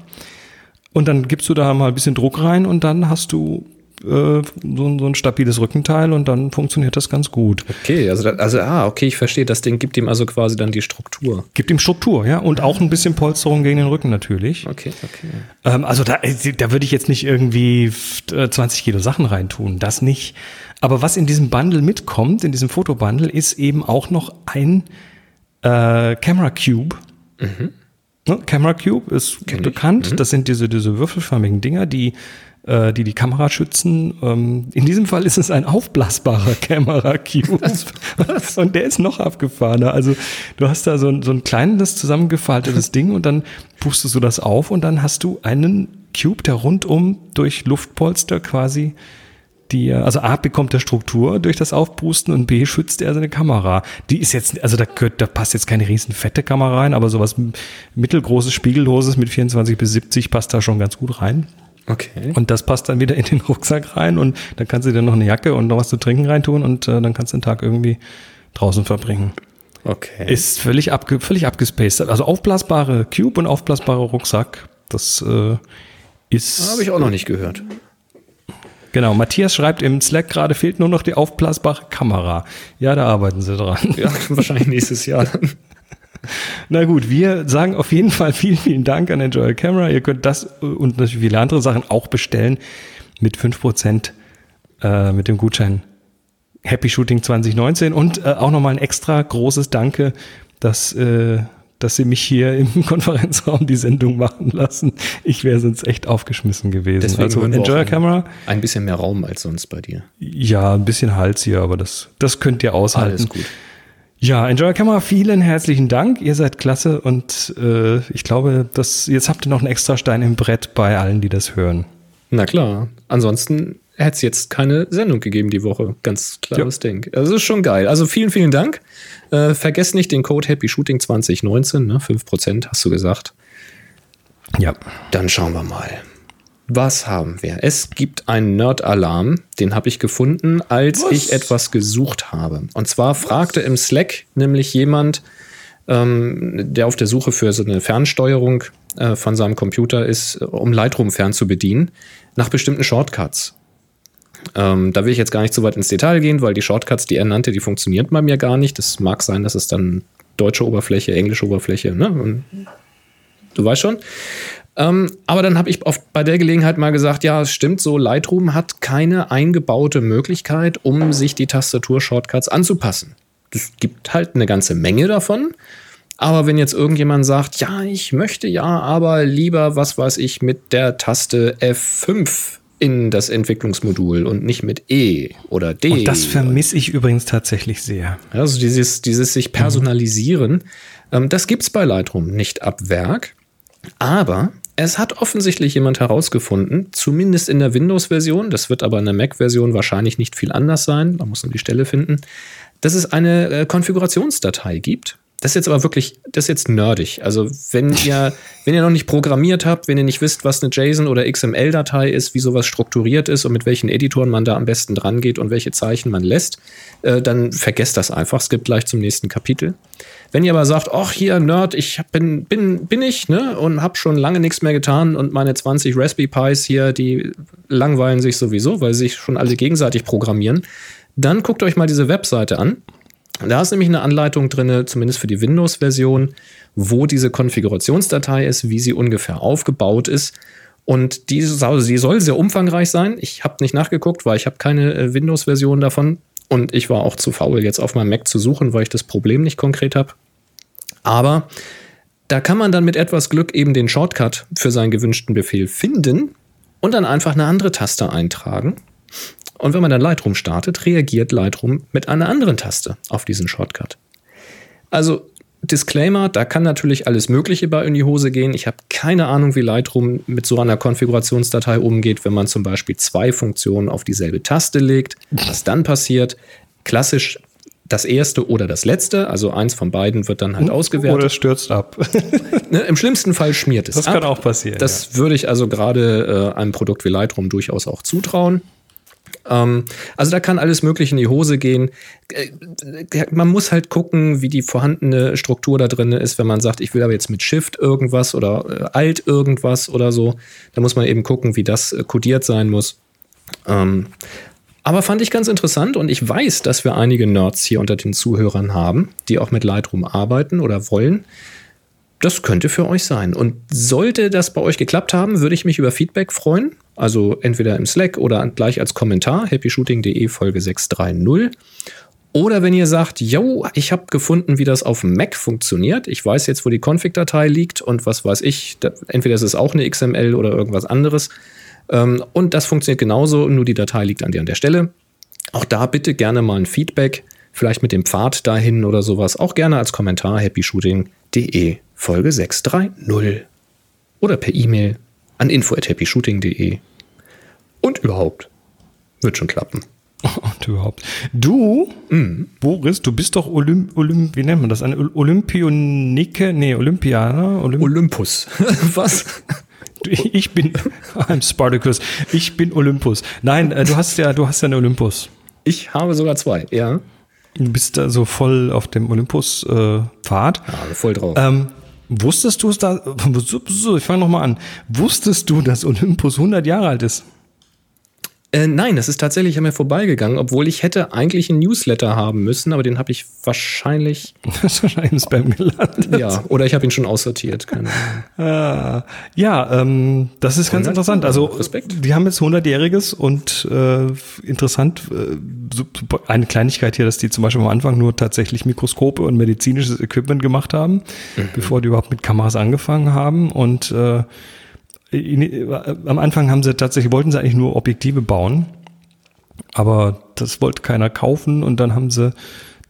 Und dann gibst du da mal ein bisschen Druck rein und dann hast du so, so, ein stabiles Rückenteil und dann funktioniert das ganz gut. Okay, also, also ah, okay, ich verstehe. Das Ding gibt ihm also quasi dann die Struktur. Gibt ihm Struktur, ja. Und auch ein bisschen Polsterung gegen den Rücken natürlich. Okay, okay. Ähm, also da, da würde ich jetzt nicht irgendwie 20 Kilo Sachen reintun, das nicht. Aber was in diesem Bundle mitkommt, in diesem Fotobundle, ist eben auch noch ein äh, Camera Cube. Mhm. Ne? Camera Cube ist Kenn bekannt. Mhm. Das sind diese, diese würfelförmigen Dinger, die äh, die die Kamera schützen. Ähm, in diesem Fall ist es ein aufblasbarer Kamera-Cube. Und der ist noch abgefahrener. Also du hast da so ein, so ein kleines zusammengefaltetes Ding und dann pustest du das auf und dann hast du einen Cube, der rundum durch Luftpolster quasi die, also A bekommt er Struktur durch das Aufpusten und B schützt er seine Kamera. Die ist jetzt, also da, gehört, da passt jetzt keine riesen fette Kamera rein, aber sowas mittelgroßes, spiegelloses mit 24 bis 70 passt da schon ganz gut rein. Okay. Und das passt dann wieder in den Rucksack rein und dann kannst du dir noch eine Jacke und noch was zu trinken reintun und äh, dann kannst du den Tag irgendwie draußen verbringen. Okay. Ist völlig, abge völlig abgespaced. Also aufblasbare Cube und aufblasbare Rucksack, das äh, ist. Habe ich auch noch nicht gehört. Genau, Matthias schreibt im Slack gerade, fehlt nur noch die aufblasbare Kamera. Ja, da arbeiten sie dran. Ja, wahrscheinlich nächstes Jahr. Na gut, wir sagen auf jeden Fall vielen, vielen Dank an Enjoy Camera. Ihr könnt das und natürlich viele andere Sachen auch bestellen mit 5% äh, mit dem Gutschein Happy Shooting 2019 und äh, auch nochmal ein extra großes Danke, dass äh, dass sie mich hier im Konferenzraum die Sendung machen lassen. Ich wäre sonst echt aufgeschmissen gewesen. Deswegen also Enjoy Camera. Ein bisschen mehr Raum als sonst bei dir. Ja, ein bisschen Hals hier, aber das, das könnt ihr aushalten. Alles gut. Ja, Enjoy Camera, vielen herzlichen Dank. Ihr seid klasse und äh, ich glaube, dass jetzt habt ihr noch einen extra Stein im Brett bei allen, die das hören. Na klar. Ansonsten hätte es jetzt keine Sendung gegeben die Woche. Ganz klares ja. Ding. Also ist schon geil. Also vielen, vielen Dank. Äh, vergesst nicht den Code Happy Shooting 2019, ne? 5% hast du gesagt. Ja. Dann schauen wir mal. Was haben wir? Es gibt einen Nerd-Alarm, den habe ich gefunden, als Was? ich etwas gesucht habe. Und zwar fragte im Slack nämlich jemand, ähm, der auf der Suche für so eine Fernsteuerung äh, von seinem Computer ist, um Lightroom fern zu bedienen, nach bestimmten Shortcuts. Ähm, da will ich jetzt gar nicht so weit ins Detail gehen, weil die Shortcuts, die er nannte, die funktionieren bei mir gar nicht. Das mag sein, dass es dann deutsche Oberfläche, englische Oberfläche, ne? Und du weißt schon. Ähm, aber dann habe ich oft bei der Gelegenheit mal gesagt, ja, es stimmt so, Lightroom hat keine eingebaute Möglichkeit, um sich die Tastatur-Shortcuts anzupassen. Es gibt halt eine ganze Menge davon. Aber wenn jetzt irgendjemand sagt, ja, ich möchte ja, aber lieber, was weiß ich, mit der Taste F5 in das Entwicklungsmodul und nicht mit E oder D. Und das vermisse ich übrigens tatsächlich sehr. Also dieses, dieses sich personalisieren, mhm. das gibt es bei Lightroom nicht ab Werk. Aber es hat offensichtlich jemand herausgefunden, zumindest in der Windows-Version, das wird aber in der Mac-Version wahrscheinlich nicht viel anders sein, man muss nur die Stelle finden, dass es eine äh, Konfigurationsdatei gibt. Das ist jetzt aber wirklich, das ist jetzt nerdig. Also wenn ihr, wenn ihr noch nicht programmiert habt, wenn ihr nicht wisst, was eine JSON oder XML-Datei ist, wie sowas strukturiert ist und mit welchen Editoren man da am besten dran geht und welche Zeichen man lässt, äh, dann vergesst das einfach. Es gibt gleich zum nächsten Kapitel. Wenn ihr aber sagt, ach hier Nerd, ich bin bin bin ich, ne, und hab schon lange nichts mehr getan und meine 20 Raspberry Pis hier, die langweilen sich sowieso, weil sie sich schon alle gegenseitig programmieren, dann guckt euch mal diese Webseite an. Da ist nämlich eine Anleitung drin, zumindest für die Windows-Version, wo diese Konfigurationsdatei ist, wie sie ungefähr aufgebaut ist. Und die, sie soll sehr umfangreich sein. Ich habe nicht nachgeguckt, weil ich habe keine äh, Windows-Version davon. Und ich war auch zu faul, jetzt auf meinem Mac zu suchen, weil ich das Problem nicht konkret habe. Aber da kann man dann mit etwas Glück eben den Shortcut für seinen gewünschten Befehl finden und dann einfach eine andere Taste eintragen. Und wenn man dann Lightroom startet, reagiert Lightroom mit einer anderen Taste auf diesen Shortcut. Also Disclaimer, da kann natürlich alles Mögliche bei in die Hose gehen. Ich habe keine Ahnung, wie Lightroom mit so einer Konfigurationsdatei umgeht, wenn man zum Beispiel zwei Funktionen auf dieselbe Taste legt. Was dann passiert, klassisch das erste oder das letzte, also eins von beiden wird dann halt ausgewertet. Oder es stürzt ab. ne, Im schlimmsten Fall schmiert es das ab. Kann auch passieren. Das ja. würde ich also gerade äh, einem Produkt wie Lightroom durchaus auch zutrauen. Ähm, also da kann alles Mögliche in die Hose gehen. Äh, man muss halt gucken, wie die vorhandene Struktur da drin ist, wenn man sagt, ich will aber jetzt mit Shift irgendwas oder äh, Alt irgendwas oder so. Da muss man eben gucken, wie das äh, kodiert sein muss. Ähm, aber fand ich ganz interessant und ich weiß, dass wir einige Nerds hier unter den Zuhörern haben, die auch mit Lightroom arbeiten oder wollen das könnte für euch sein. Und sollte das bei euch geklappt haben, würde ich mich über Feedback freuen. Also entweder im Slack oder gleich als Kommentar, happyshooting.de Folge 630. Oder wenn ihr sagt, yo, ich habe gefunden, wie das auf Mac funktioniert. Ich weiß jetzt, wo die Config-Datei liegt und was weiß ich. entweder ist es auch eine XML oder irgendwas anderes. Ähm, und das funktioniert genauso, nur die Datei liegt an der an der Stelle. Auch da bitte gerne mal ein Feedback, vielleicht mit dem Pfad dahin oder sowas. Auch gerne als Kommentar happyshooting.de Folge 630 oder per E-Mail an info@happyshooting.de. Und überhaupt wird schon klappen. Und überhaupt. Du, mhm. Boris, du bist doch Olymp, Olymp wie nennt man das? Ein Olympionike? Nee, Olympianer? Olymp Olympus. Was? Ich bin, I'm Spartacus. Ich bin Olympus. Nein, äh, du hast ja, du hast ja einen Olympus. Ich habe sogar zwei, ja. Du bist da so voll auf dem Olympus-Pfad. Äh, ja, voll drauf. Ähm, Wusstest du es da? Ich fange nochmal an. Wusstest du, dass Olympus 100 Jahre alt ist? Äh, nein, das ist tatsächlich an mir vorbeigegangen, obwohl ich hätte eigentlich einen Newsletter haben müssen, aber den habe ich wahrscheinlich. Das ist wahrscheinlich im Spam gelandet. Ja, oder ich habe ihn schon aussortiert. Keine Ahnung. Ah, ja, ähm, das ist ganz interessant. Also, Respekt. Die haben jetzt 100-jähriges und äh, interessant, äh, eine Kleinigkeit hier, dass die zum Beispiel am Anfang nur tatsächlich Mikroskope und medizinisches Equipment gemacht haben, mhm. bevor die überhaupt mit Kameras angefangen haben und äh, am Anfang haben sie tatsächlich, wollten sie eigentlich nur Objektive bauen, aber das wollte keiner kaufen und dann haben sie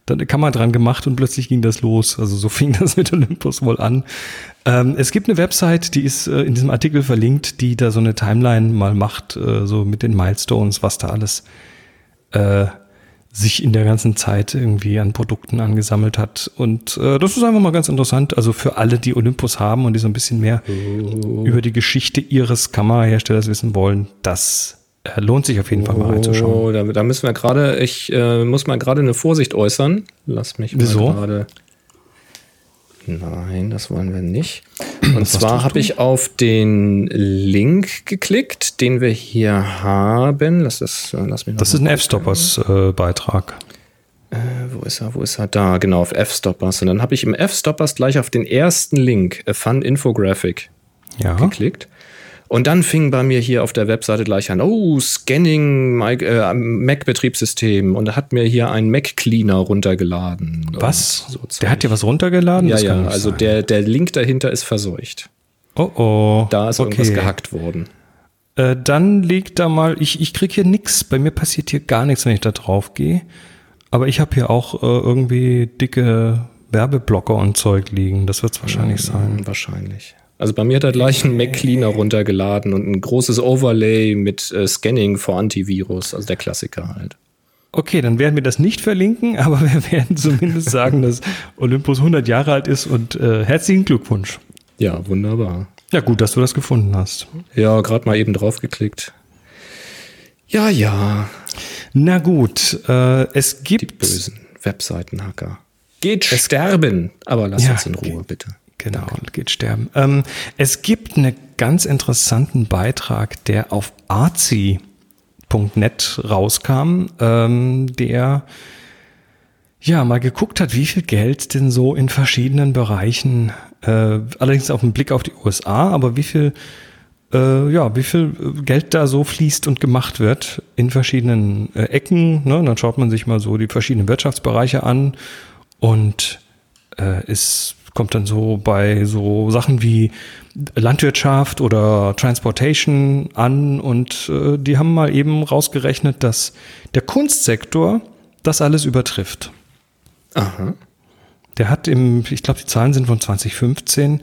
dann eine Kamera dran gemacht und plötzlich ging das los. Also so fing das mit Olympus wohl an. Ähm, es gibt eine Website, die ist äh, in diesem Artikel verlinkt, die da so eine Timeline mal macht, äh, so mit den Milestones, was da alles äh, sich in der ganzen Zeit irgendwie an Produkten angesammelt hat. Und äh, das ist einfach mal ganz interessant. Also für alle, die Olympus haben und die so ein bisschen mehr oh. über die Geschichte ihres Kameraherstellers wissen wollen, das äh, lohnt sich auf jeden Fall mal reinzuschauen. Da, da müssen wir gerade, ich äh, muss mal gerade eine Vorsicht äußern. Lass mich mal gerade. Nein, das wollen wir nicht. Und Was zwar habe ich auf den Link geklickt, den wir hier haben. Lass das, lass mich das ist ein F-Stoppers-Beitrag. Äh, wo ist er? Wo ist er? Da, genau, auf F-Stoppers. Und dann habe ich im F-Stoppers gleich auf den ersten Link, A Fun Infographic, ja. geklickt. Und dann fing bei mir hier auf der Webseite gleich an, oh, Scanning äh, Mac-Betriebssystem. Und er hat mir hier einen Mac-Cleaner runtergeladen. Was? So der hat dir was runtergeladen? Ja, das ja, also der, der Link dahinter ist verseucht. Oh oh. Da ist okay. irgendwas gehackt worden. Äh, dann liegt da mal, ich, ich krieg hier nichts. Bei mir passiert hier gar nichts, wenn ich da drauf gehe. Aber ich habe hier auch äh, irgendwie dicke Werbeblocker und Zeug liegen. Das wird es wahrscheinlich ja, sein. Wahrscheinlich. Also bei mir hat er gleich einen Mac Cleaner runtergeladen und ein großes Overlay mit äh, Scanning vor Antivirus, also der Klassiker halt. Okay, dann werden wir das nicht verlinken, aber wir werden zumindest sagen, dass Olympus 100 Jahre alt ist und äh, herzlichen Glückwunsch. Ja, wunderbar. Ja, gut, dass du das gefunden hast. Ja, gerade mal eben draufgeklickt. Ja, ja. Na gut, äh, es gibt. Die bösen Webseitenhacker. Geht sterben, aber lass ja, uns in Ruhe, bitte. Genau, Danke. geht sterben. Ähm, es gibt einen ganz interessanten Beitrag, der auf arzi.net rauskam, ähm, der ja mal geguckt hat, wie viel Geld denn so in verschiedenen Bereichen, äh, allerdings auf den Blick auf die USA, aber wie viel äh, ja, wie viel Geld da so fließt und gemacht wird in verschiedenen äh, Ecken. Ne? Dann schaut man sich mal so die verschiedenen Wirtschaftsbereiche an und äh, ist kommt dann so bei so Sachen wie Landwirtschaft oder Transportation an und äh, die haben mal eben rausgerechnet, dass der Kunstsektor das alles übertrifft. Aha. Der hat im, ich glaube, die Zahlen sind von 2015,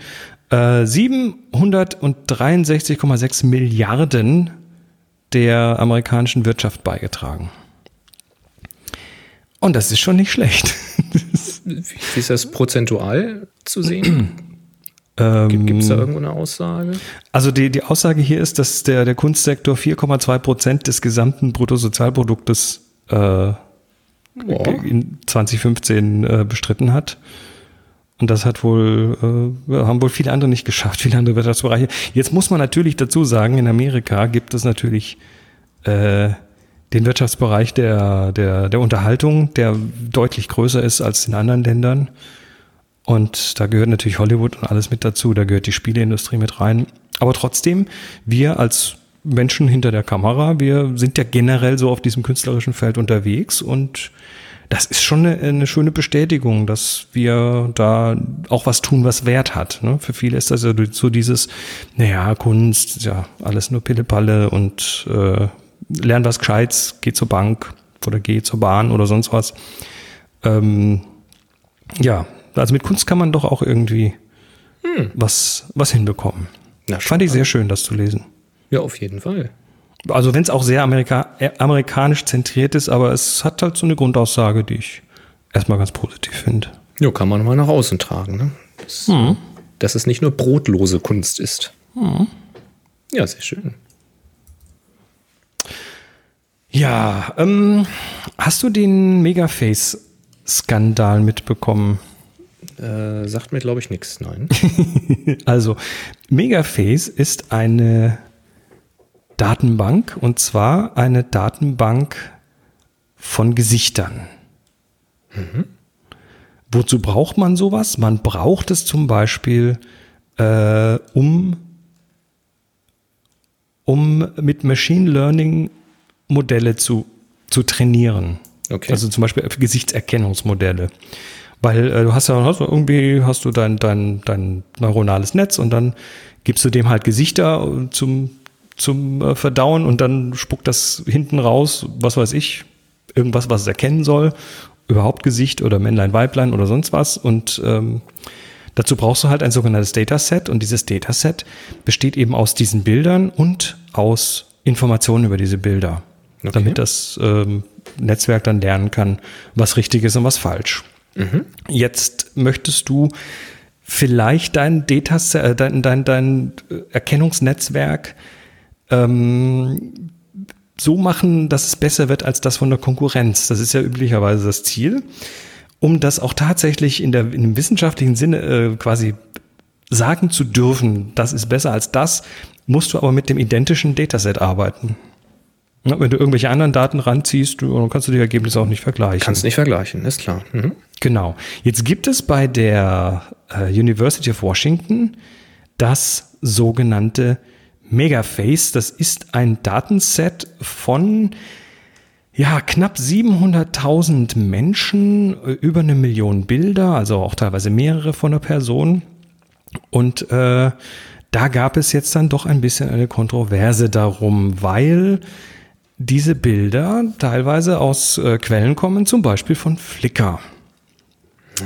äh, 763,6 Milliarden der amerikanischen Wirtschaft beigetragen. Und das ist schon nicht schlecht. Wie ist das prozentual zu sehen? Gibt es da irgendwo eine Aussage? Also die, die Aussage hier ist, dass der, der Kunstsektor 4,2 Prozent des gesamten Bruttosozialproduktes äh, in 2015 äh, bestritten hat. Und das hat wohl, äh, haben wohl viele andere nicht geschafft, viele andere Wirtschaftsbereiche. Jetzt muss man natürlich dazu sagen, in Amerika gibt es natürlich äh, den Wirtschaftsbereich der, der, der Unterhaltung, der deutlich größer ist als in anderen Ländern. Und da gehört natürlich Hollywood und alles mit dazu, da gehört die Spieleindustrie mit rein. Aber trotzdem, wir als Menschen hinter der Kamera, wir sind ja generell so auf diesem künstlerischen Feld unterwegs und das ist schon eine, eine schöne Bestätigung, dass wir da auch was tun, was Wert hat. Ne? Für viele ist das ja so dieses, naja, Kunst, ja, alles nur Pillepalle und äh, lern was Gescheites, geh zur Bank oder geh zur Bahn oder sonst was. Ähm, ja, also mit Kunst kann man doch auch irgendwie hm. was, was hinbekommen. Na, Fand ich sehr schön, das zu lesen. Ja, auf jeden Fall. Also wenn es auch sehr Amerika äh, amerikanisch zentriert ist, aber es hat halt so eine Grundaussage, die ich erstmal ganz positiv finde. Ja, kann man mal nach außen tragen, ne? Das, hm. Dass es nicht nur brotlose Kunst ist. Hm. Ja, sehr schön. Ja, ähm, hast du den Megaface-Skandal mitbekommen? Äh, sagt mir, glaube ich, nichts, nein. also, Megaface ist eine Datenbank und zwar eine Datenbank von Gesichtern. Mhm. Wozu braucht man sowas? Man braucht es zum Beispiel, äh, um, um mit Machine Learning Modelle zu, zu trainieren. Okay. Also zum Beispiel Gesichtserkennungsmodelle. Weil äh, du hast ja hast irgendwie hast du dein, dein, dein neuronales Netz und dann gibst du dem halt Gesichter zum, zum äh, Verdauen und dann spuckt das hinten raus, was weiß ich, irgendwas, was es erkennen soll. Überhaupt Gesicht oder Männlein, Weiblein oder sonst was. Und ähm, dazu brauchst du halt ein sogenanntes Dataset und dieses Dataset besteht eben aus diesen Bildern und aus Informationen über diese Bilder. Okay. Damit das ähm, Netzwerk dann lernen kann, was richtig ist und was falsch. Mhm. Jetzt möchtest du vielleicht dein Dataset, äh, dein, dein, dein Erkennungsnetzwerk ähm, so machen, dass es besser wird als das von der Konkurrenz. Das ist ja üblicherweise das Ziel. Um das auch tatsächlich in, der, in dem wissenschaftlichen Sinne äh, quasi sagen zu dürfen, das ist besser als das, musst du aber mit dem identischen Dataset arbeiten. Ja, wenn du irgendwelche anderen Daten ranziehst, du, dann kannst du die Ergebnisse auch nicht vergleichen. Kannst nicht vergleichen, ist klar. Mhm. Genau. Jetzt gibt es bei der äh, University of Washington das sogenannte Megaface. Das ist ein Datenset von ja, knapp 700.000 Menschen, äh, über eine Million Bilder, also auch teilweise mehrere von der Person. Und äh, da gab es jetzt dann doch ein bisschen eine Kontroverse darum, weil diese Bilder teilweise aus äh, Quellen kommen, zum Beispiel von Flickr.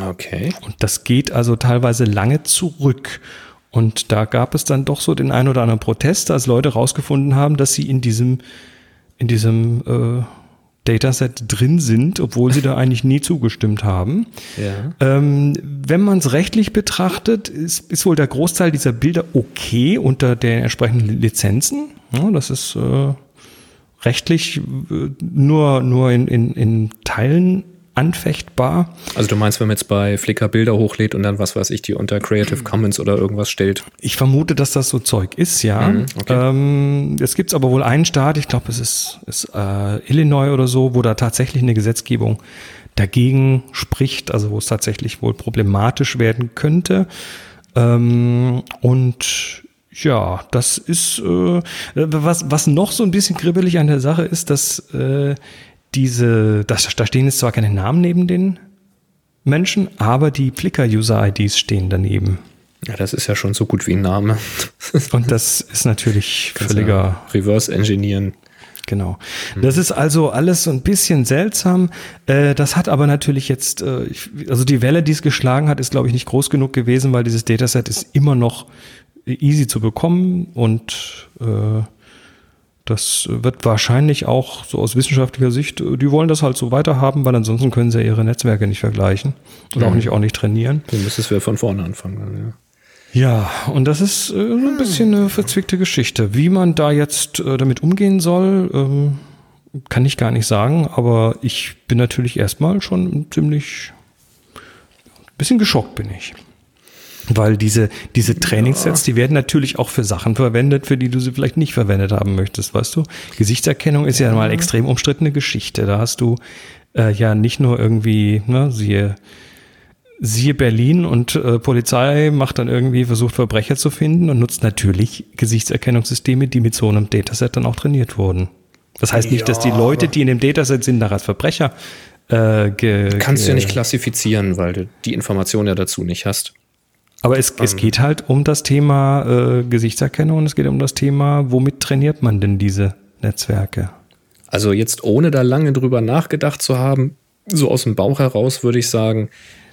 Okay. Und das geht also teilweise lange zurück. Und da gab es dann doch so den ein oder anderen Protest, als Leute rausgefunden haben, dass sie in diesem, in diesem äh, Dataset drin sind, obwohl sie da eigentlich nie zugestimmt haben. Ja. Ähm, wenn man es rechtlich betrachtet, ist, ist wohl der Großteil dieser Bilder okay unter den entsprechenden Lizenzen. Ja, das ist äh, rechtlich äh, nur, nur in, in, in Teilen anfechtbar. Also du meinst, wenn man jetzt bei Flickr Bilder hochlädt und dann was weiß ich, die unter Creative Commons oder irgendwas stellt? Ich vermute, dass das so Zeug ist, ja. Mhm, okay. ähm, jetzt gibt es aber wohl einen Staat, ich glaube, es ist, ist äh, Illinois oder so, wo da tatsächlich eine Gesetzgebung dagegen spricht, also wo es tatsächlich wohl problematisch werden könnte. Ähm, und ja, das ist äh, was, was noch so ein bisschen kribbelig an der Sache ist, dass äh, diese, das, da stehen jetzt zwar keine Namen neben den Menschen, aber die Flickr-User-IDs stehen daneben. Ja, das ist ja schon so gut wie ein Name. Und das ist natürlich völliger ja Reverse Engineeren. Genau. Das ist also alles so ein bisschen seltsam. Äh, das hat aber natürlich jetzt, äh, also die Welle, die es geschlagen hat, ist, glaube ich, nicht groß genug gewesen, weil dieses Dataset ist immer noch easy zu bekommen und äh, das wird wahrscheinlich auch so aus wissenschaftlicher Sicht, die wollen das halt so weiterhaben, weil ansonsten können sie ja ihre Netzwerke nicht vergleichen und auch nicht auch nicht trainieren. Dann müsstest du von vorne anfangen. Ja. ja, und das ist äh, so ein bisschen eine verzwickte Geschichte. Wie man da jetzt äh, damit umgehen soll, ähm, kann ich gar nicht sagen, aber ich bin natürlich erstmal schon ziemlich ein bisschen geschockt bin ich. Weil diese, diese Trainingssets, die werden natürlich auch für Sachen verwendet, für die du sie vielleicht nicht verwendet haben möchtest, weißt du? Gesichtserkennung ist ja, ja mal extrem umstrittene Geschichte. Da hast du äh, ja nicht nur irgendwie, ne, siehe, siehe Berlin und äh, Polizei macht dann irgendwie, versucht Verbrecher zu finden und nutzt natürlich Gesichtserkennungssysteme, die mit so einem Dataset dann auch trainiert wurden. Das heißt nicht, ja, dass die Leute, die in dem Dataset sind, nachher als Verbrecher äh, ge, Kannst du ja nicht klassifizieren, weil du die Information ja dazu nicht hast. Aber es, es geht halt um das Thema äh, Gesichtserkennung und es geht um das Thema, womit trainiert man denn diese Netzwerke? Also jetzt ohne da lange drüber nachgedacht zu haben, so aus dem Bauch heraus würde ich sagen,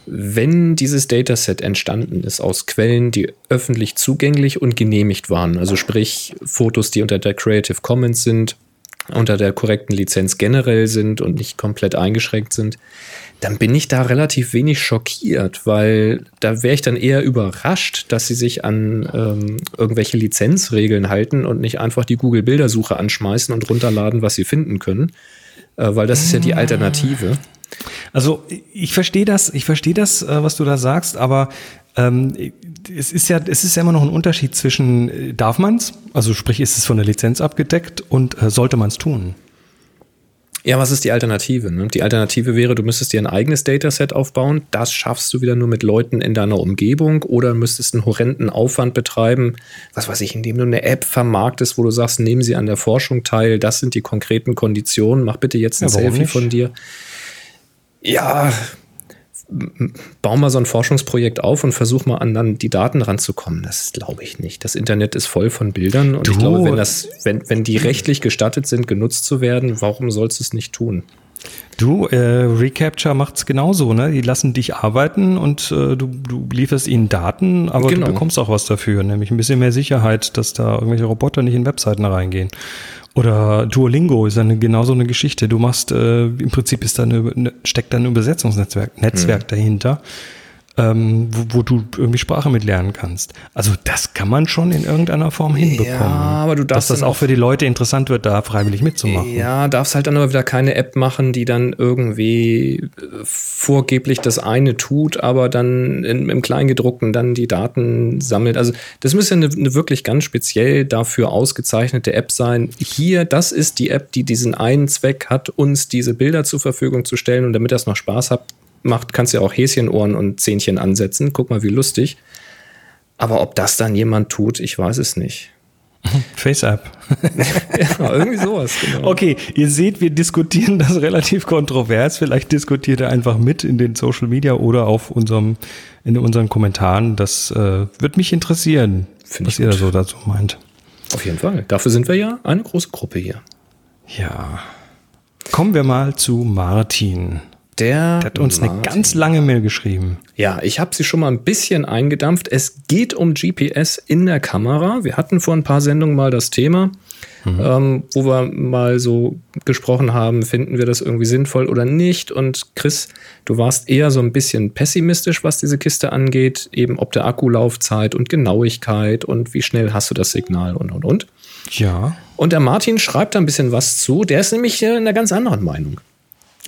wenn dieses Dataset entstanden ist aus Quellen, die öffentlich zugänglich und genehmigt waren, also sprich Fotos, die unter der Creative Commons sind, unter der korrekten Lizenz generell sind und nicht komplett eingeschränkt sind, dann bin ich da relativ wenig schockiert, weil da wäre ich dann eher überrascht, dass sie sich an ähm, irgendwelche Lizenzregeln halten und nicht einfach die Google-Bildersuche anschmeißen und runterladen, was sie finden können, äh, weil das ist ja die Alternative. Also ich verstehe das, ich verstehe das, äh, was du da sagst, aber ähm, es ist ja, es ist ja immer noch ein Unterschied zwischen, äh, darf man's? Also sprich, ist es von der Lizenz abgedeckt und äh, sollte man es tun? Ja, was ist die Alternative? Ne? Die Alternative wäre, du müsstest dir ein eigenes Dataset aufbauen. Das schaffst du wieder nur mit Leuten in deiner Umgebung oder müsstest einen horrenden Aufwand betreiben, was weiß ich, indem du eine App vermarktest, wo du sagst, nehmen sie an der Forschung teil, das sind die konkreten Konditionen, mach bitte jetzt ein ja, Selfie nicht? von dir. Ja, bau mal so ein Forschungsprojekt auf und versuch mal an dann die Daten ranzukommen. Das glaube ich nicht. Das Internet ist voll von Bildern und du. ich glaube, wenn das, wenn, wenn die rechtlich gestattet sind, genutzt zu werden, warum sollst du es nicht tun? Du, äh, Recapture macht es genauso, ne? Die lassen dich arbeiten und äh, du, du lieferst ihnen Daten, aber genau. du bekommst auch was dafür, nämlich ein bisschen mehr Sicherheit, dass da irgendwelche Roboter nicht in Webseiten reingehen. Oder Duolingo ist eine, genauso eine Geschichte. Du machst, äh, im Prinzip ist da eine, steckt da ein Übersetzungsnetzwerk Netzwerk hm. dahinter ähm, wo, wo, du irgendwie Sprache mit lernen kannst. Also das kann man schon in irgendeiner Form hinbekommen. Ja, aber du darfst dass das auch für die Leute interessant wird, da freiwillig mitzumachen. Ja, darfst halt dann aber wieder keine App machen, die dann irgendwie äh, vorgeblich das eine tut, aber dann in, im Kleingedruckten dann die Daten sammelt. Also das müsste eine, eine wirklich ganz speziell dafür ausgezeichnete App sein. Hier, das ist die App, die diesen einen Zweck hat, uns diese Bilder zur Verfügung zu stellen und damit das noch Spaß hat, macht, kannst du ja auch Häschenohren und Zähnchen ansetzen. Guck mal, wie lustig. Aber ob das dann jemand tut, ich weiß es nicht. FaceApp. ja, irgendwie sowas, genau. Okay, ihr seht, wir diskutieren das relativ kontrovers. Vielleicht diskutiert ihr einfach mit in den Social Media oder auf unserem, in unseren Kommentaren. Das äh, wird mich interessieren, Find was ihr da so dazu meint. Auf jeden Fall. Dafür sind wir ja eine große Gruppe hier. Ja. Kommen wir mal zu Martin. Der, hat uns Martin. eine ganz lange Mail geschrieben. Ja, ich habe sie schon mal ein bisschen eingedampft. Es geht um GPS in der Kamera. Wir hatten vor ein paar Sendungen mal das Thema, mhm. ähm, wo wir mal so gesprochen haben, finden wir das irgendwie sinnvoll oder nicht. Und Chris, du warst eher so ein bisschen pessimistisch, was diese Kiste angeht, eben ob der Akkulaufzeit und Genauigkeit und wie schnell hast du das Signal und und und. Ja. Und der Martin schreibt da ein bisschen was zu. Der ist nämlich in einer ganz anderen Meinung.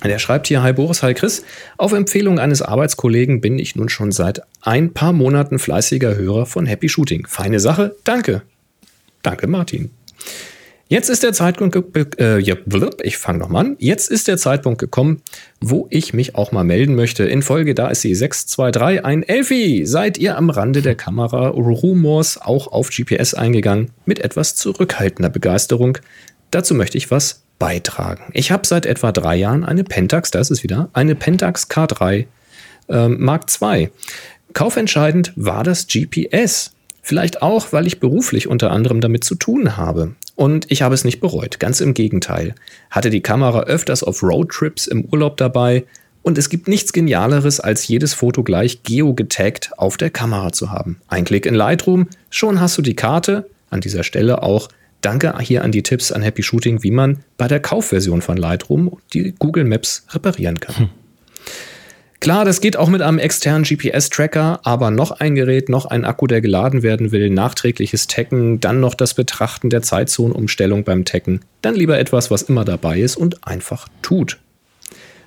Der schreibt hier, hi Boris, hi Chris. Auf Empfehlung eines Arbeitskollegen bin ich nun schon seit ein paar Monaten fleißiger Hörer von Happy Shooting. Feine Sache, danke. Danke, Martin. Jetzt ist der Zeitpunkt, äh, ich fange nochmal an. Jetzt ist der Zeitpunkt gekommen, wo ich mich auch mal melden möchte. In Folge da ist sie 623, ein Elfi. Seid ihr am Rande der Kamera Rumors auch auf GPS eingegangen? Mit etwas zurückhaltender Begeisterung. Dazu möchte ich was beitragen. Ich habe seit etwa drei Jahren eine Pentax, da ist es wieder, eine Pentax K3 ähm, Mark II. Kaufentscheidend war das GPS. Vielleicht auch, weil ich beruflich unter anderem damit zu tun habe. Und ich habe es nicht bereut, ganz im Gegenteil. Hatte die Kamera öfters auf Roadtrips im Urlaub dabei und es gibt nichts Genialeres, als jedes Foto gleich geogetaggt auf der Kamera zu haben. Ein Klick in Lightroom, schon hast du die Karte, an dieser Stelle auch Danke hier an die Tipps an Happy Shooting, wie man bei der Kaufversion von Lightroom die Google Maps reparieren kann. Hm. Klar, das geht auch mit einem externen GPS-Tracker, aber noch ein Gerät, noch ein Akku, der geladen werden will, nachträgliches Taggen, dann noch das Betrachten der Zeitzonenumstellung beim Taggen, dann lieber etwas, was immer dabei ist und einfach tut.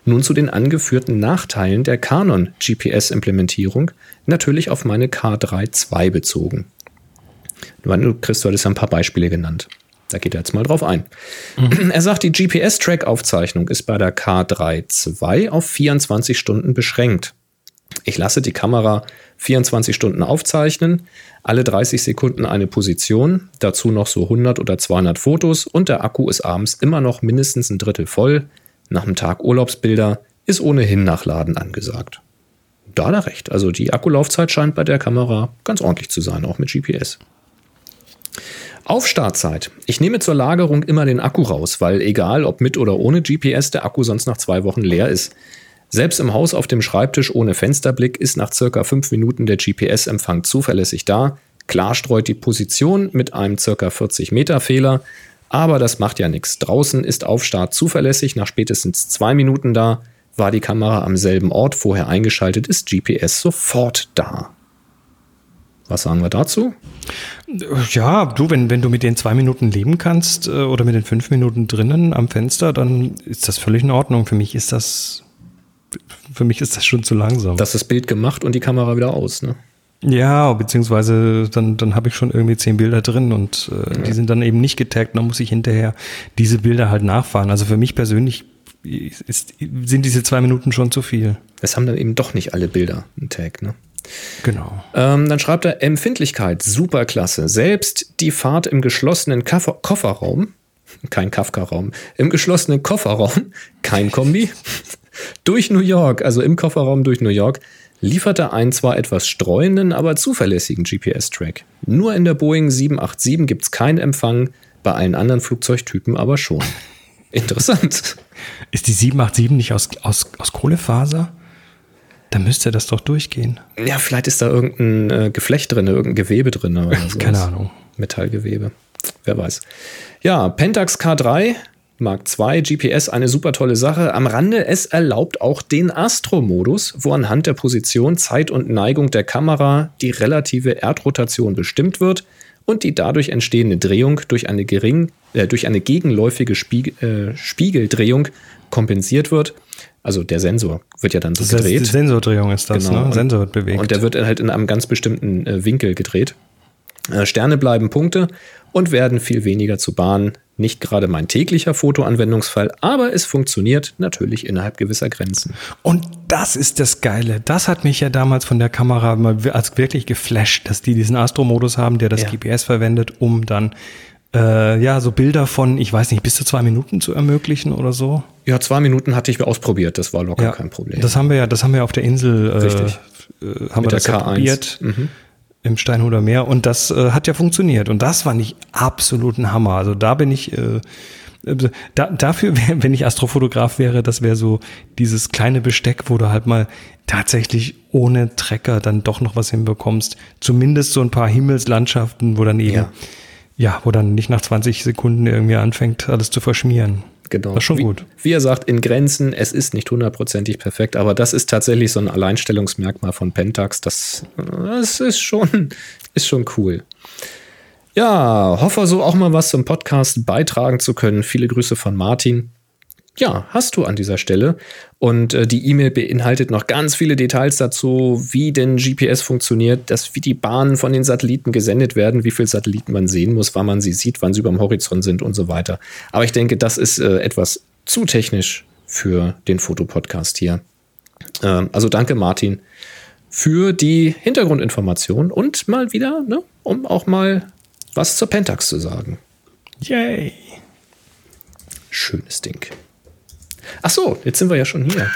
Nun zu den angeführten Nachteilen der Canon GPS-Implementierung, natürlich auf meine K3 II bezogen. Chris, du hattest ja ein paar Beispiele genannt. Da geht er jetzt mal drauf ein. Mhm. Er sagt, die GPS-Track-Aufzeichnung ist bei der K3 II auf 24 Stunden beschränkt. Ich lasse die Kamera 24 Stunden aufzeichnen, alle 30 Sekunden eine Position, dazu noch so 100 oder 200 Fotos und der Akku ist abends immer noch mindestens ein Drittel voll. Nach einem Tag Urlaubsbilder ist ohnehin Nachladen angesagt. Da hat er recht. Also die Akkulaufzeit scheint bei der Kamera ganz ordentlich zu sein, auch mit GPS. Auf Startzeit. Ich nehme zur Lagerung immer den Akku raus, weil egal ob mit oder ohne GPS der Akku sonst nach zwei Wochen leer ist. Selbst im Haus auf dem Schreibtisch ohne Fensterblick ist nach circa fünf Minuten der GPS-Empfang zuverlässig da. Klar streut die Position mit einem circa 40 Meter Fehler, aber das macht ja nichts. Draußen ist auf Start zuverlässig nach spätestens zwei Minuten da. War die Kamera am selben Ort vorher eingeschaltet, ist GPS sofort da. Was sagen wir dazu? Ja, du, wenn, wenn du mit den zwei Minuten leben kannst äh, oder mit den fünf Minuten drinnen am Fenster, dann ist das völlig in Ordnung. Für mich ist das, für mich ist das schon zu langsam. Das ist das Bild gemacht und die Kamera wieder aus, ne? Ja, beziehungsweise dann, dann habe ich schon irgendwie zehn Bilder drin und äh, ja. die sind dann eben nicht getaggt. Dann muss ich hinterher diese Bilder halt nachfahren. Also für mich persönlich ist, sind diese zwei Minuten schon zu viel. Es haben dann eben doch nicht alle Bilder einen Tag, ne? Genau. Ähm, dann schreibt er Empfindlichkeit, superklasse. Selbst die Fahrt im geschlossenen Koffer Kofferraum, kein Kafka-Raum, im geschlossenen Kofferraum, kein Kombi, durch New York, also im Kofferraum durch New York, lieferte einen zwar etwas streuenden, aber zuverlässigen GPS-Track. Nur in der Boeing 787 gibt es keinen Empfang, bei allen anderen Flugzeugtypen aber schon. Interessant. Ist die 787 nicht aus, aus, aus Kohlefaser? Da müsste das doch durchgehen. Ja, vielleicht ist da irgendein äh, Geflecht drin, irgendein Gewebe drin. Oder Keine Ahnung. Metallgewebe. Wer weiß. Ja, Pentax K3 Mark II GPS eine super tolle Sache. Am Rande, es erlaubt auch den Astro-Modus, wo anhand der Position, Zeit und Neigung der Kamera die relative Erdrotation bestimmt wird und die dadurch entstehende Drehung durch eine, gering, äh, durch eine gegenläufige Spiegel, äh, Spiegeldrehung kompensiert wird. Also der Sensor wird ja dann so das heißt, gedreht. Die Sensordrehung ist das, genau. ne? Sensor wird bewegt. Und der wird halt in einem ganz bestimmten äh, Winkel gedreht. Äh, Sterne bleiben Punkte und werden viel weniger zu Bahnen. Nicht gerade mein täglicher Fotoanwendungsfall, aber es funktioniert natürlich innerhalb gewisser Grenzen. Und das ist das Geile. Das hat mich ja damals von der Kamera mal als wirklich geflasht, dass die diesen Astro-Modus haben, der das ja. GPS verwendet, um dann äh, ja, so Bilder von, ich weiß nicht, bis zu zwei Minuten zu ermöglichen oder so. Ja, zwei Minuten hatte ich ausprobiert, das war locker ja, kein Problem. Das haben wir ja, das haben wir auf der Insel, äh, Richtig. Äh, haben Mit wir das ja probiert. Mhm im Steinhuder Meer und das äh, hat ja funktioniert und das war nicht absoluten Hammer. Also da bin ich äh, äh da, dafür, wenn ich Astrofotograf wäre, das wäre so dieses kleine Besteck, wo du halt mal tatsächlich ohne Trecker dann doch noch was hinbekommst. Zumindest so ein paar Himmelslandschaften, wo dann eben, ja, ja wo dann nicht nach 20 Sekunden irgendwie anfängt, alles zu verschmieren. Genau. Das ist schon wie, gut. Wie er sagt, in Grenzen, es ist nicht hundertprozentig perfekt, aber das ist tatsächlich so ein Alleinstellungsmerkmal von Pentax. Das, das ist, schon, ist schon cool. Ja, hoffe so auch mal was zum Podcast beitragen zu können. Viele Grüße von Martin. Ja, hast du an dieser Stelle. Und äh, die E-Mail beinhaltet noch ganz viele Details dazu, wie denn GPS funktioniert, dass wie die Bahnen von den Satelliten gesendet werden, wie viele Satelliten man sehen muss, wann man sie sieht, wann sie über dem Horizont sind und so weiter. Aber ich denke, das ist äh, etwas zu technisch für den Fotopodcast hier. Ähm, also danke, Martin, für die Hintergrundinformation und mal wieder, ne, um auch mal was zur Pentax zu sagen. Yay! Schönes Ding. Ach so, jetzt sind wir ja schon hier.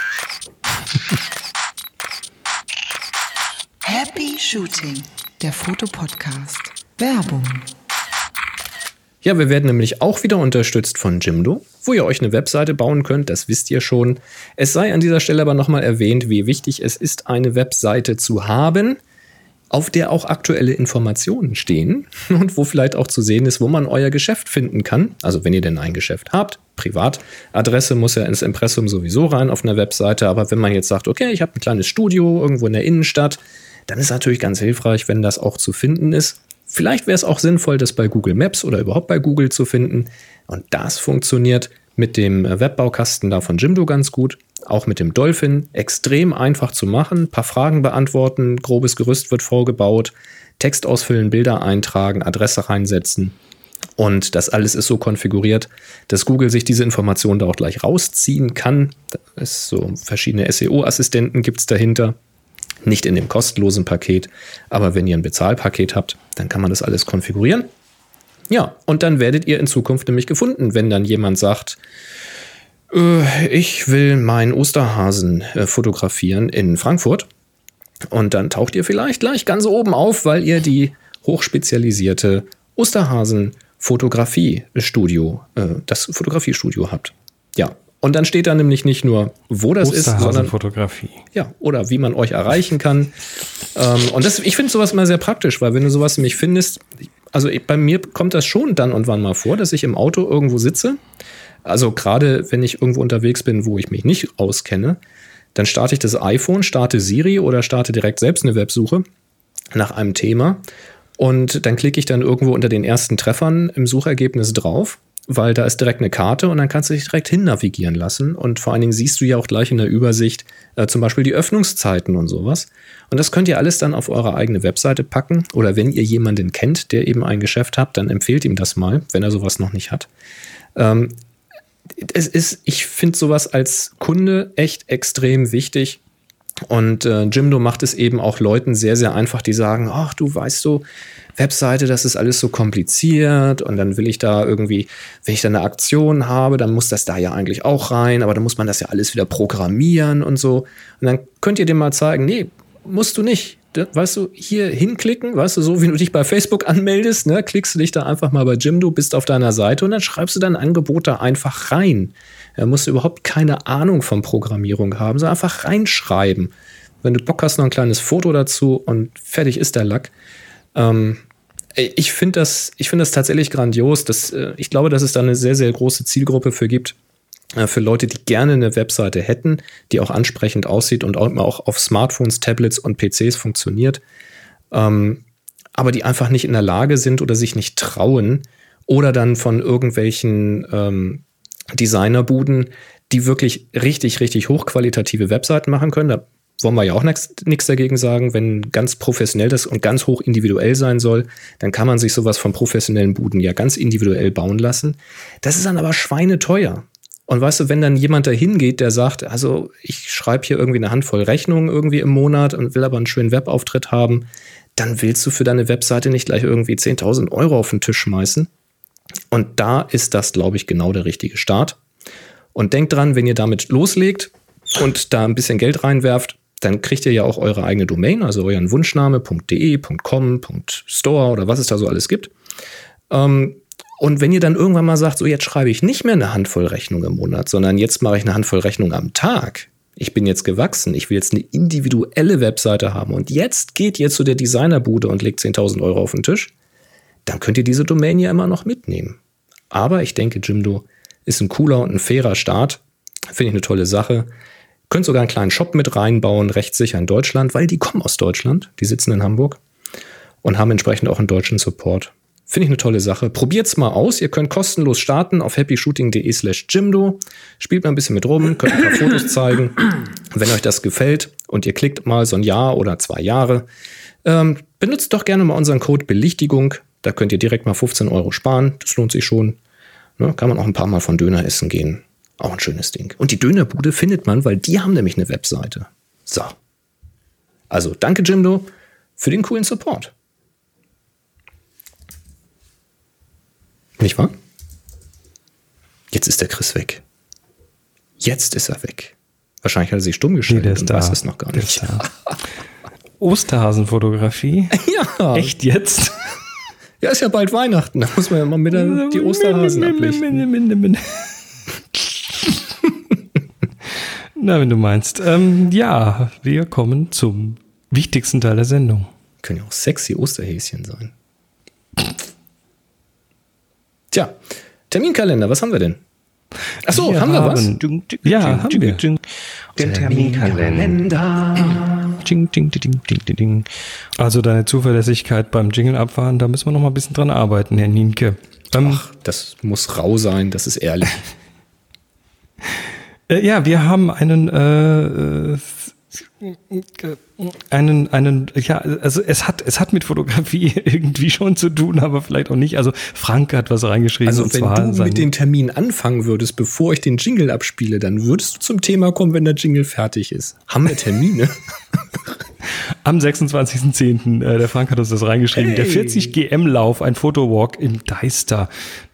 Happy Shooting, der Fotopodcast. Werbung. Ja, wir werden nämlich auch wieder unterstützt von Jimdo, wo ihr euch eine Webseite bauen könnt, das wisst ihr schon. Es sei an dieser Stelle aber nochmal erwähnt, wie wichtig es ist, eine Webseite zu haben, auf der auch aktuelle Informationen stehen und wo vielleicht auch zu sehen ist, wo man euer Geschäft finden kann. Also wenn ihr denn ein Geschäft habt, Privatadresse muss ja ins Impressum sowieso rein auf einer Webseite, aber wenn man jetzt sagt, okay, ich habe ein kleines Studio irgendwo in der Innenstadt, dann ist natürlich ganz hilfreich, wenn das auch zu finden ist. Vielleicht wäre es auch sinnvoll, das bei Google Maps oder überhaupt bei Google zu finden. Und das funktioniert mit dem Webbaukasten da von Jimdo ganz gut auch mit dem Dolphin extrem einfach zu machen. Ein paar Fragen beantworten, grobes Gerüst wird vorgebaut, Text ausfüllen, Bilder eintragen, Adresse reinsetzen. Und das alles ist so konfiguriert, dass Google sich diese Informationen da auch gleich rausziehen kann. Es so verschiedene SEO-Assistenten gibt es dahinter. Nicht in dem kostenlosen Paket, aber wenn ihr ein Bezahlpaket habt, dann kann man das alles konfigurieren. Ja, und dann werdet ihr in Zukunft nämlich gefunden, wenn dann jemand sagt, äh, ich will meinen Osterhasen äh, fotografieren in Frankfurt. Und dann taucht ihr vielleicht gleich ganz oben auf, weil ihr die hochspezialisierte Osterhasen-Fotografie-Studio, äh, das Fotografiestudio habt. Ja. Und dann steht da nämlich nicht nur, wo das ist, sondern Fotografie. Ja, oder wie man euch erreichen kann. Ähm, und das, ich finde sowas immer sehr praktisch, weil wenn du sowas nämlich findest, also bei mir kommt das schon dann und wann mal vor, dass ich im Auto irgendwo sitze also gerade wenn ich irgendwo unterwegs bin, wo ich mich nicht auskenne, dann starte ich das iPhone, starte Siri oder starte direkt selbst eine Websuche nach einem Thema und dann klicke ich dann irgendwo unter den ersten Treffern im Suchergebnis drauf weil da ist direkt eine Karte und dann kannst du dich direkt hin navigieren lassen. Und vor allen Dingen siehst du ja auch gleich in der Übersicht äh, zum Beispiel die Öffnungszeiten und sowas. Und das könnt ihr alles dann auf eure eigene Webseite packen. Oder wenn ihr jemanden kennt, der eben ein Geschäft hat, dann empfehlt ihm das mal, wenn er sowas noch nicht hat. Ähm, es ist, ich finde sowas als Kunde echt extrem wichtig. Und äh, Jimdo macht es eben auch Leuten sehr, sehr einfach, die sagen, ach, du weißt so, Webseite, das ist alles so kompliziert und dann will ich da irgendwie, wenn ich da eine Aktion habe, dann muss das da ja eigentlich auch rein, aber dann muss man das ja alles wieder programmieren und so. Und dann könnt ihr dem mal zeigen, nee, musst du nicht. Weißt du, hier hinklicken, weißt du, so wie du dich bei Facebook anmeldest, ne, klickst du dich da einfach mal bei Jimdo, bist auf deiner Seite und dann schreibst du dein Angebot da einfach rein. Er muss überhaupt keine Ahnung von Programmierung haben, sondern einfach reinschreiben. Wenn du Bock hast, noch ein kleines Foto dazu und fertig ist der Lack. Ähm, ich finde das, ich finde das tatsächlich grandios. Dass, äh, ich glaube, dass es da eine sehr, sehr große Zielgruppe für gibt. Äh, für Leute, die gerne eine Webseite hätten, die auch ansprechend aussieht und auch auf Smartphones, Tablets und PCs funktioniert. Ähm, aber die einfach nicht in der Lage sind oder sich nicht trauen oder dann von irgendwelchen ähm, Designerbuden, die wirklich richtig, richtig hochqualitative Webseiten machen können. Da wollen wir ja auch nichts dagegen sagen. Wenn ganz professionell das und ganz hoch individuell sein soll, dann kann man sich sowas von professionellen Buden ja ganz individuell bauen lassen. Das ist dann aber schweineteuer. Und weißt du, wenn dann jemand da hingeht, der sagt, also ich schreibe hier irgendwie eine Handvoll Rechnungen irgendwie im Monat und will aber einen schönen Webauftritt haben, dann willst du für deine Webseite nicht gleich irgendwie 10.000 Euro auf den Tisch schmeißen. Und da ist das, glaube ich, genau der richtige Start. Und denkt dran, wenn ihr damit loslegt und da ein bisschen Geld reinwerft, dann kriegt ihr ja auch eure eigene Domain, also euren Wunschname.de, .com, .store oder was es da so alles gibt. Ähm, und wenn ihr dann irgendwann mal sagt, so jetzt schreibe ich nicht mehr eine Handvoll Rechnungen im Monat, sondern jetzt mache ich eine Handvoll Rechnungen am Tag. Ich bin jetzt gewachsen, ich will jetzt eine individuelle Webseite haben und jetzt geht ihr zu der Designerbude und legt 10.000 Euro auf den Tisch, dann könnt ihr diese Domain ja immer noch mitnehmen. Aber ich denke, Jimdo ist ein cooler und ein fairer Start. Finde ich eine tolle Sache. Könnt sogar einen kleinen Shop mit reinbauen, recht sicher in Deutschland, weil die kommen aus Deutschland. Die sitzen in Hamburg und haben entsprechend auch einen deutschen Support. Finde ich eine tolle Sache. Probiert's mal aus. Ihr könnt kostenlos starten auf happyshooting.de slash Jimdo. Spielt mal ein bisschen mit rum, könnt ein paar Fotos zeigen. Wenn euch das gefällt und ihr klickt mal so ein Jahr oder zwei Jahre, ähm, benutzt doch gerne mal unseren Code Belichtigung. Da könnt ihr direkt mal 15 Euro sparen. Das lohnt sich schon. Ne, kann man auch ein paar Mal von Döner essen gehen. Auch ein schönes Ding. Und die Dönerbude findet man, weil die haben nämlich eine Webseite. So. Also danke Jimdo für den coolen Support. Nicht wahr? Jetzt ist der Chris weg. Jetzt ist er weg. Wahrscheinlich hat er sich stumm geschaltet nee, und da. weiß es noch gar nicht. Osterhasenfotografie? Ja. Echt jetzt? Ja, ist ja bald Weihnachten. Da muss man ja mal mit die Osterhasen ablichten. Na, wenn du meinst. Ähm, ja, wir kommen zum wichtigsten Teil der Sendung. Können ja auch sexy Osterhäschen sein. Tja, Terminkalender, was haben wir denn? Achso, haben wir was? Ja, haben wir. Den Terminkalender. Also deine Zuverlässigkeit beim Jingle abfahren, da müssen wir noch mal ein bisschen dran arbeiten, Herr Nienke. Ähm, Ach, das muss rau sein, das ist ehrlich. Äh, ja, wir haben einen äh, äh, einen einen ja also es hat es hat mit Fotografie irgendwie schon zu tun, aber vielleicht auch nicht. Also Frank hat was reingeschrieben. Also wenn du mit den Termin anfangen würdest, bevor ich den Jingle abspiele, dann würdest du zum Thema kommen, wenn der Jingle fertig ist. Haben wir Termine? Am 26.10. Äh, der Frank hat uns das reingeschrieben. Hey. Der 40 GM Lauf, ein Fotowalk im Deister.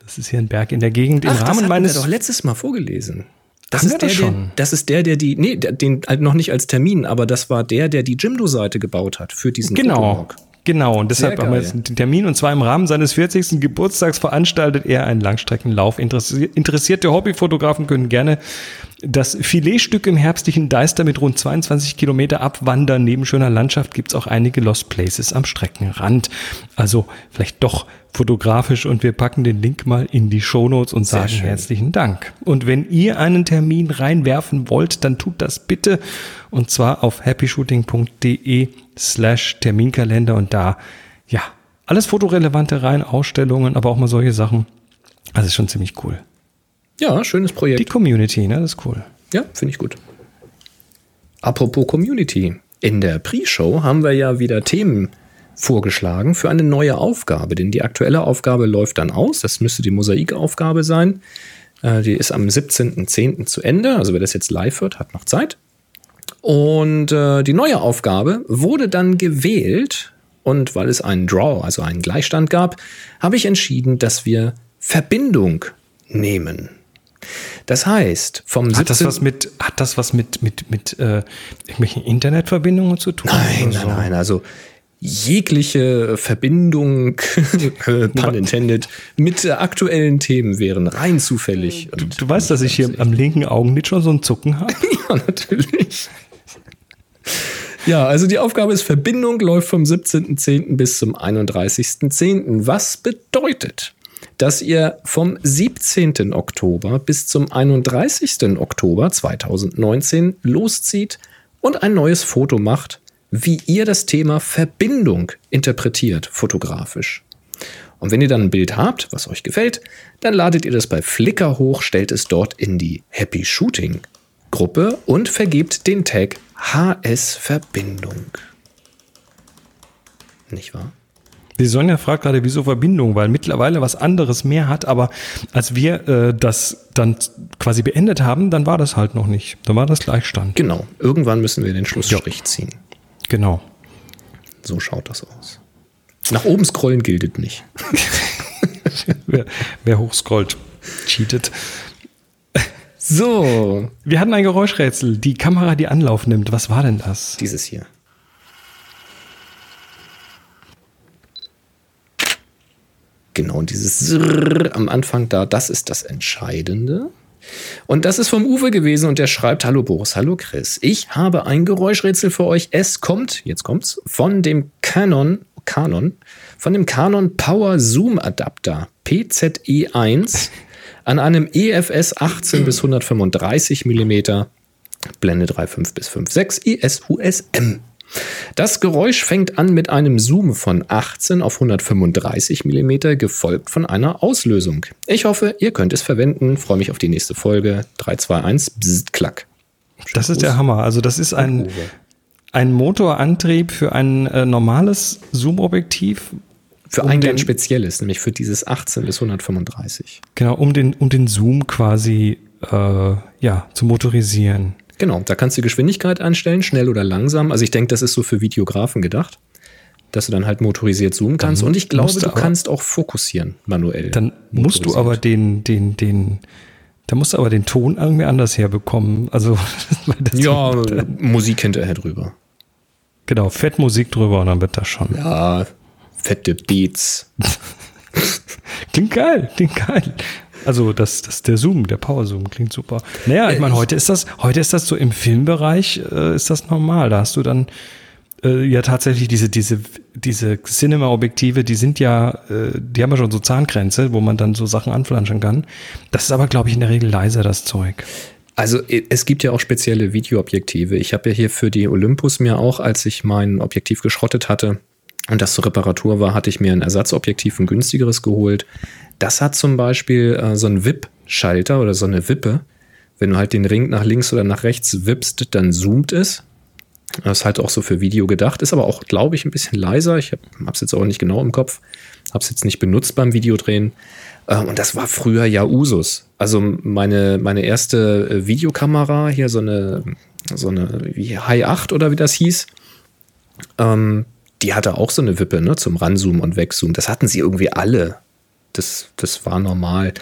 Das ist hier ein Berg in der Gegend. Ach, Im Rahmen das meines doch letztes Mal vorgelesen. Das ist, der, das, der, das ist der, der die, nee, den halt noch nicht als Termin, aber das war der, der die Jimdo-Seite gebaut hat für diesen Genau. Fotowalk. Genau, und deshalb haben wir jetzt einen Termin und zwar im Rahmen seines 40. Geburtstags veranstaltet er einen Langstreckenlauf. Interessierte Hobbyfotografen können gerne das Filetstück im herbstlichen Deister mit rund 22 Kilometer abwandern. Neben schöner Landschaft gibt's auch einige Lost Places am Streckenrand. Also vielleicht doch fotografisch und wir packen den Link mal in die Shownotes und sagen herzlichen Dank. Und wenn ihr einen Termin reinwerfen wollt, dann tut das bitte und zwar auf happyshooting.de slash Terminkalender und da, ja, alles Fotorelevante rein, Ausstellungen, aber auch mal solche Sachen Also ist schon ziemlich cool. Ja, schönes Projekt. Die Community, ne? Das ist cool. Ja, finde ich gut. Apropos Community. In der Pre-Show haben wir ja wieder Themen vorgeschlagen für eine neue Aufgabe, denn die aktuelle Aufgabe läuft dann aus. Das müsste die Mosaikaufgabe sein. Äh, die ist am 17.10. zu Ende. Also wer das jetzt live hört, hat noch Zeit. Und äh, die neue Aufgabe wurde dann gewählt. Und weil es einen Draw, also einen Gleichstand gab, habe ich entschieden, dass wir Verbindung nehmen. Das heißt, vom hat das was mit hat das was mit mit mit äh, irgendwelchen Internetverbindungen zu tun? Nein, nein, so? nein. Also jegliche Verbindung, pun intended, mit aktuellen Themen wären rein zufällig. Du, du weißt, dass ich hier am linken Augenlid schon so ein Zucken habe? ja, natürlich. Ja, also die Aufgabe ist Verbindung läuft vom 17.10. bis zum 31.10. Was bedeutet, dass ihr vom 17. Oktober bis zum 31. Oktober 2019 loszieht und ein neues Foto macht, wie ihr das Thema Verbindung interpretiert, fotografisch. Und wenn ihr dann ein Bild habt, was euch gefällt, dann ladet ihr das bei Flickr hoch, stellt es dort in die Happy Shooting Gruppe und vergebt den Tag HS Verbindung. Nicht wahr? Die Sonja fragt gerade, wieso Verbindung, weil mittlerweile was anderes mehr hat, aber als wir äh, das dann quasi beendet haben, dann war das halt noch nicht. Dann war das Gleichstand. Genau. Irgendwann müssen wir den Schlussstrich ja. ziehen. Genau. So schaut das aus. Nach oben scrollen gilt nicht. wer, wer hochscrollt, cheatet. So. Wir hatten ein Geräuschrätsel. Die Kamera, die Anlauf nimmt. Was war denn das? Dieses hier. Genau, und dieses am Anfang da, das ist das Entscheidende. Und das ist vom Uwe gewesen und der schreibt: Hallo Boris, hallo Chris. Ich habe ein Geräuschrätsel für euch. Es kommt, jetzt kommt's, von dem Canon, Canon, von dem Canon Power Zoom Adapter PZE1 an einem EFS 18 bis 135 mm, Blende 3,5 bis 5,6 ISUSM. Das Geräusch fängt an mit einem Zoom von 18 auf 135 mm, gefolgt von einer Auslösung. Ich hoffe, ihr könnt es verwenden. Freue mich auf die nächste Folge. 3, 2, 1, bzzt, klack. Das ist der Hammer. Also das ist ein, ein Motorantrieb für ein äh, normales Zoom-Objektiv, für um ein den, ganz spezielles, nämlich für dieses 18 bis 135. Genau, um den, um den Zoom quasi äh, ja, zu motorisieren. Genau, da kannst du Geschwindigkeit einstellen, schnell oder langsam. Also ich denke, das ist so für Videografen gedacht, dass du dann halt motorisiert zoomen kannst. Dann Und ich glaube, du aber, kannst auch fokussieren manuell. Dann musst du aber den, den, den, da musst du aber den Ton irgendwie anders herbekommen. Also ja, Musik hinterher drüber. Genau, Fettmusik drüber und dann wird das schon. Ja, fette Beats. klingt geil, klingt geil. Also das, das der Zoom, der Power Zoom klingt super. Naja, ich meine, heute ist das, heute ist das so im Filmbereich äh, ist das normal. Da hast du dann äh, ja tatsächlich diese diese diese Cinema-Objektive, die sind ja, äh, die haben ja schon so Zahngrenze, wo man dann so Sachen anflanschen kann. Das ist aber, glaube ich, in der Regel leiser das Zeug. Also es gibt ja auch spezielle Videoobjektive. Ich habe ja hier für die Olympus mir auch, als ich mein Objektiv geschrottet hatte, und das zur Reparatur war, hatte ich mir ein Ersatzobjektiv, ein günstigeres geholt. Das hat zum Beispiel äh, so einen WIP-Schalter oder so eine Wippe. Wenn du halt den Ring nach links oder nach rechts wippst, dann zoomt es. Das ist halt auch so für Video gedacht, ist aber auch, glaube ich, ein bisschen leiser. Ich habe es jetzt auch nicht genau im Kopf, habe es jetzt nicht benutzt beim Videodrehen. Ähm, und das war früher ja Usus. Also meine, meine erste äh, Videokamera, hier so eine, so eine wie High 8 oder wie das hieß, ähm, die hatte auch so eine Wippe, ne, zum Ranzoomen und Wegzoomen. Das hatten sie irgendwie alle. Das, das war normal.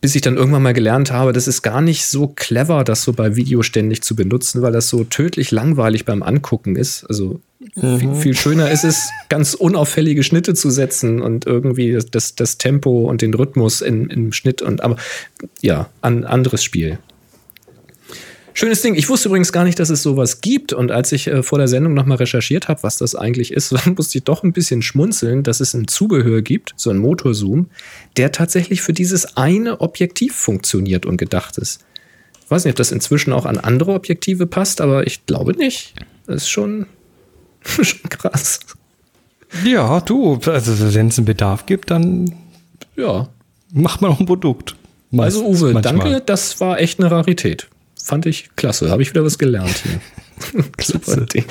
Bis ich dann irgendwann mal gelernt habe, das ist gar nicht so clever, das so bei Video ständig zu benutzen, weil das so tödlich langweilig beim Angucken ist. Also mhm. viel, viel, schöner ist es, ganz unauffällige Schnitte zu setzen und irgendwie das, das Tempo und den Rhythmus in, im Schnitt und aber ja, ein anderes Spiel. Schönes Ding. Ich wusste übrigens gar nicht, dass es sowas gibt. Und als ich äh, vor der Sendung nochmal recherchiert habe, was das eigentlich ist, dann musste ich doch ein bisschen schmunzeln, dass es ein Zubehör gibt, so ein Motorzoom, der tatsächlich für dieses eine Objektiv funktioniert und gedacht ist. Ich weiß nicht, ob das inzwischen auch an andere Objektive passt, aber ich glaube nicht. Das ist schon, schon krass. Ja, du, also wenn es einen Bedarf gibt, dann ja. macht man auch ein Produkt. Meist, also Uwe, manchmal. danke, das war echt eine Rarität. Fand ich klasse, habe ich wieder was gelernt hier. Super Ding.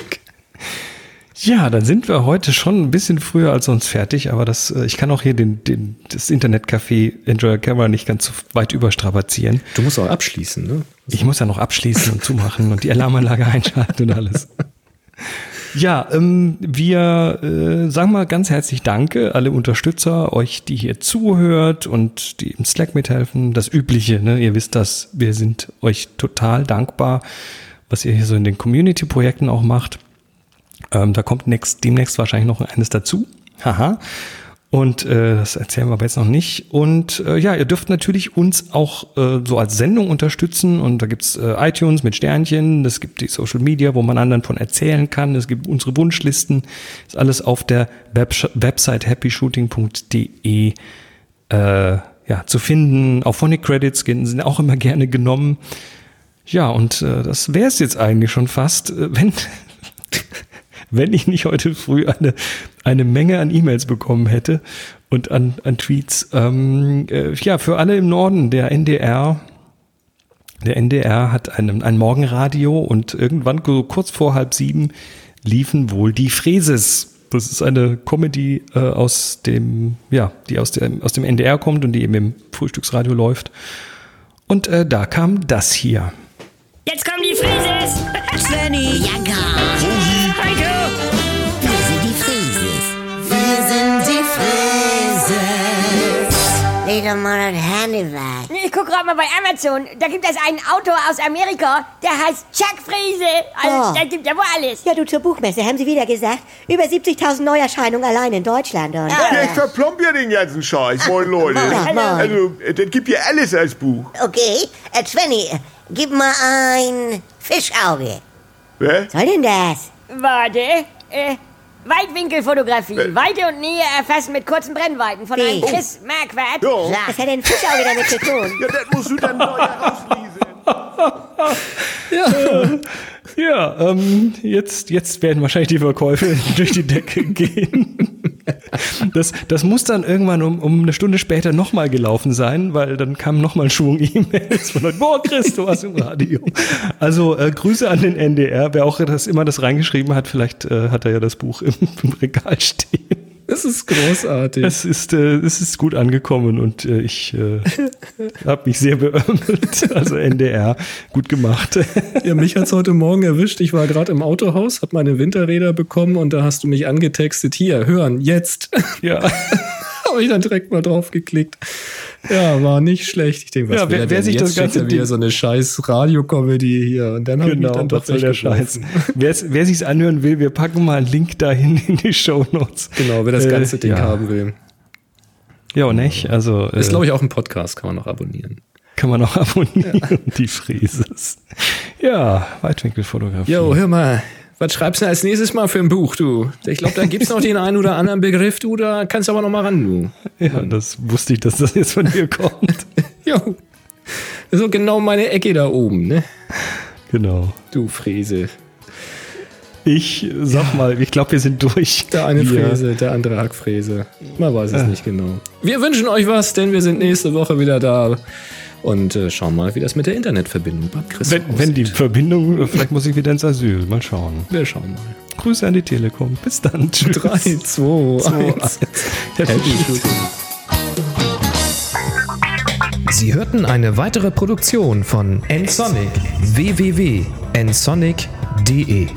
Ja, dann sind wir heute schon ein bisschen früher als sonst fertig, aber das, äh, ich kann auch hier den, den, das Internetcafé Enjoy Camera nicht ganz so weit überstrapazieren. Du musst auch abschließen, ne? Ich muss ja noch abschließen und zumachen und die Alarmanlage einschalten und alles. Ja, ähm, wir äh, sagen mal ganz herzlich Danke, alle Unterstützer, euch, die hier zuhört und die im Slack mithelfen. Das Übliche, ne? ihr wisst das, wir sind euch total dankbar, was ihr hier so in den Community-Projekten auch macht. Ähm, da kommt next, demnächst wahrscheinlich noch eines dazu. Haha. Und äh, das erzählen wir aber jetzt noch nicht. Und äh, ja, ihr dürft natürlich uns auch äh, so als Sendung unterstützen. Und da gibt's äh, iTunes mit Sternchen, es gibt die Social Media, wo man anderen von erzählen kann. Es gibt unsere Wunschlisten. Ist alles auf der Web Website happyshooting.de äh, ja, zu finden. Auch Phonic Credits sind auch immer gerne genommen. Ja, und äh, das wäre es jetzt eigentlich schon fast. Äh, wenn wenn ich nicht heute früh eine, eine Menge an E-Mails bekommen hätte und an, an Tweets. Ähm, äh, ja, für alle im Norden, der NDR, der NDR hat einen, ein Morgenradio und irgendwann so kurz vor halb sieben liefen wohl die Fräses. Das ist eine Comedy äh, aus dem, ja, die aus dem, aus dem NDR kommt und die eben im Frühstücksradio läuft. Und äh, da kam das hier. Jetzt kommen die Fräses! Svenny, Janka! Leg doch mal das Handy weg. Ich guck gerade mal bei Amazon. Da gibt es einen Autor aus Amerika, der heißt Chuck Friese. Also, oh. der gibt ja wohl alles. Ja, du zur Buchmesse, haben sie wieder gesagt. Über 70.000 Neuerscheinungen allein in Deutschland. Und, ja, ja, ich verplomb ja den ganzen Scheiß. Moin, Leute. Ja, moin. Also, das gibt ja alles als Buch. Okay. Äh, Svenny, gib mal ein Fischauge. Wer? Was soll denn das? Warte. Äh, Weitwinkelfotografie. Äh. Weite und Nähe erfassen mit kurzen Brennweiten von einem Chris Marquardt. Ja. Was hat denn Fischauge damit zu tun? Ja, das musst du dann neu herauslesen. ja, ja ähm, jetzt, jetzt werden wahrscheinlich die Verkäufe durch die Decke gehen. Das, das muss dann irgendwann um, um eine Stunde später nochmal gelaufen sein, weil dann kam nochmal ein Schwung E-Mails von Leuten, boah, Chris, du warst im Radio. Also äh, Grüße an den NDR, wer auch das immer das reingeschrieben hat, vielleicht äh, hat er ja das Buch im, im Regal stehen. Es ist großartig. Es ist, äh, es ist gut angekommen und äh, ich äh, habe mich sehr beömmelt. Also NDR, gut gemacht. ja, mich hat's heute Morgen erwischt. Ich war gerade im Autohaus, habe meine Winterräder bekommen und da hast du mich angetextet. Hier, hören, jetzt. Ja. habe ich dann direkt mal drauf geklickt. Ja, war nicht schlecht. Ich denke, was ja, wer, wer sich das ganze wieder so eine scheiß Radio-Comedy hier und dann genau, ich dann doch der Scheiß. wer, wer sich's anhören will, wir packen mal einen Link dahin in die Show Notes. Genau, wer das äh, ganze äh, Ding ja. haben will. Ja, nicht? Also ist glaube ich auch ein Podcast, kann man noch abonnieren. Kann man noch abonnieren, ja. die Frieses. Ja, Weitwinkelfotografie. Jo, hör mal, was schreibst du als nächstes Mal für ein Buch, du? Ich glaube, da gibt es noch den einen oder anderen Begriff, du, da kannst du aber noch mal ran, du. Ja, das wusste ich, dass das jetzt von dir kommt. jo. So genau meine Ecke da oben, ne? Genau. Du Fräse. Ich sag mal, ich glaube, wir sind durch. Der eine wir. Fräse, der andere Hackfräse. Man weiß es äh. nicht genau. Wir wünschen euch was, denn wir sind nächste Woche wieder da und äh, schauen mal, wie das mit der Internetverbindung beim Chris wenn, wenn die Verbindung, vielleicht muss ich wieder ins Asyl. Mal schauen. Wir schauen mal. Grüße an die Telekom. Bis dann. Tschüss. 3, 2, 1. Happy Sie hörten eine weitere Produktion von nsonic www.nsonic.de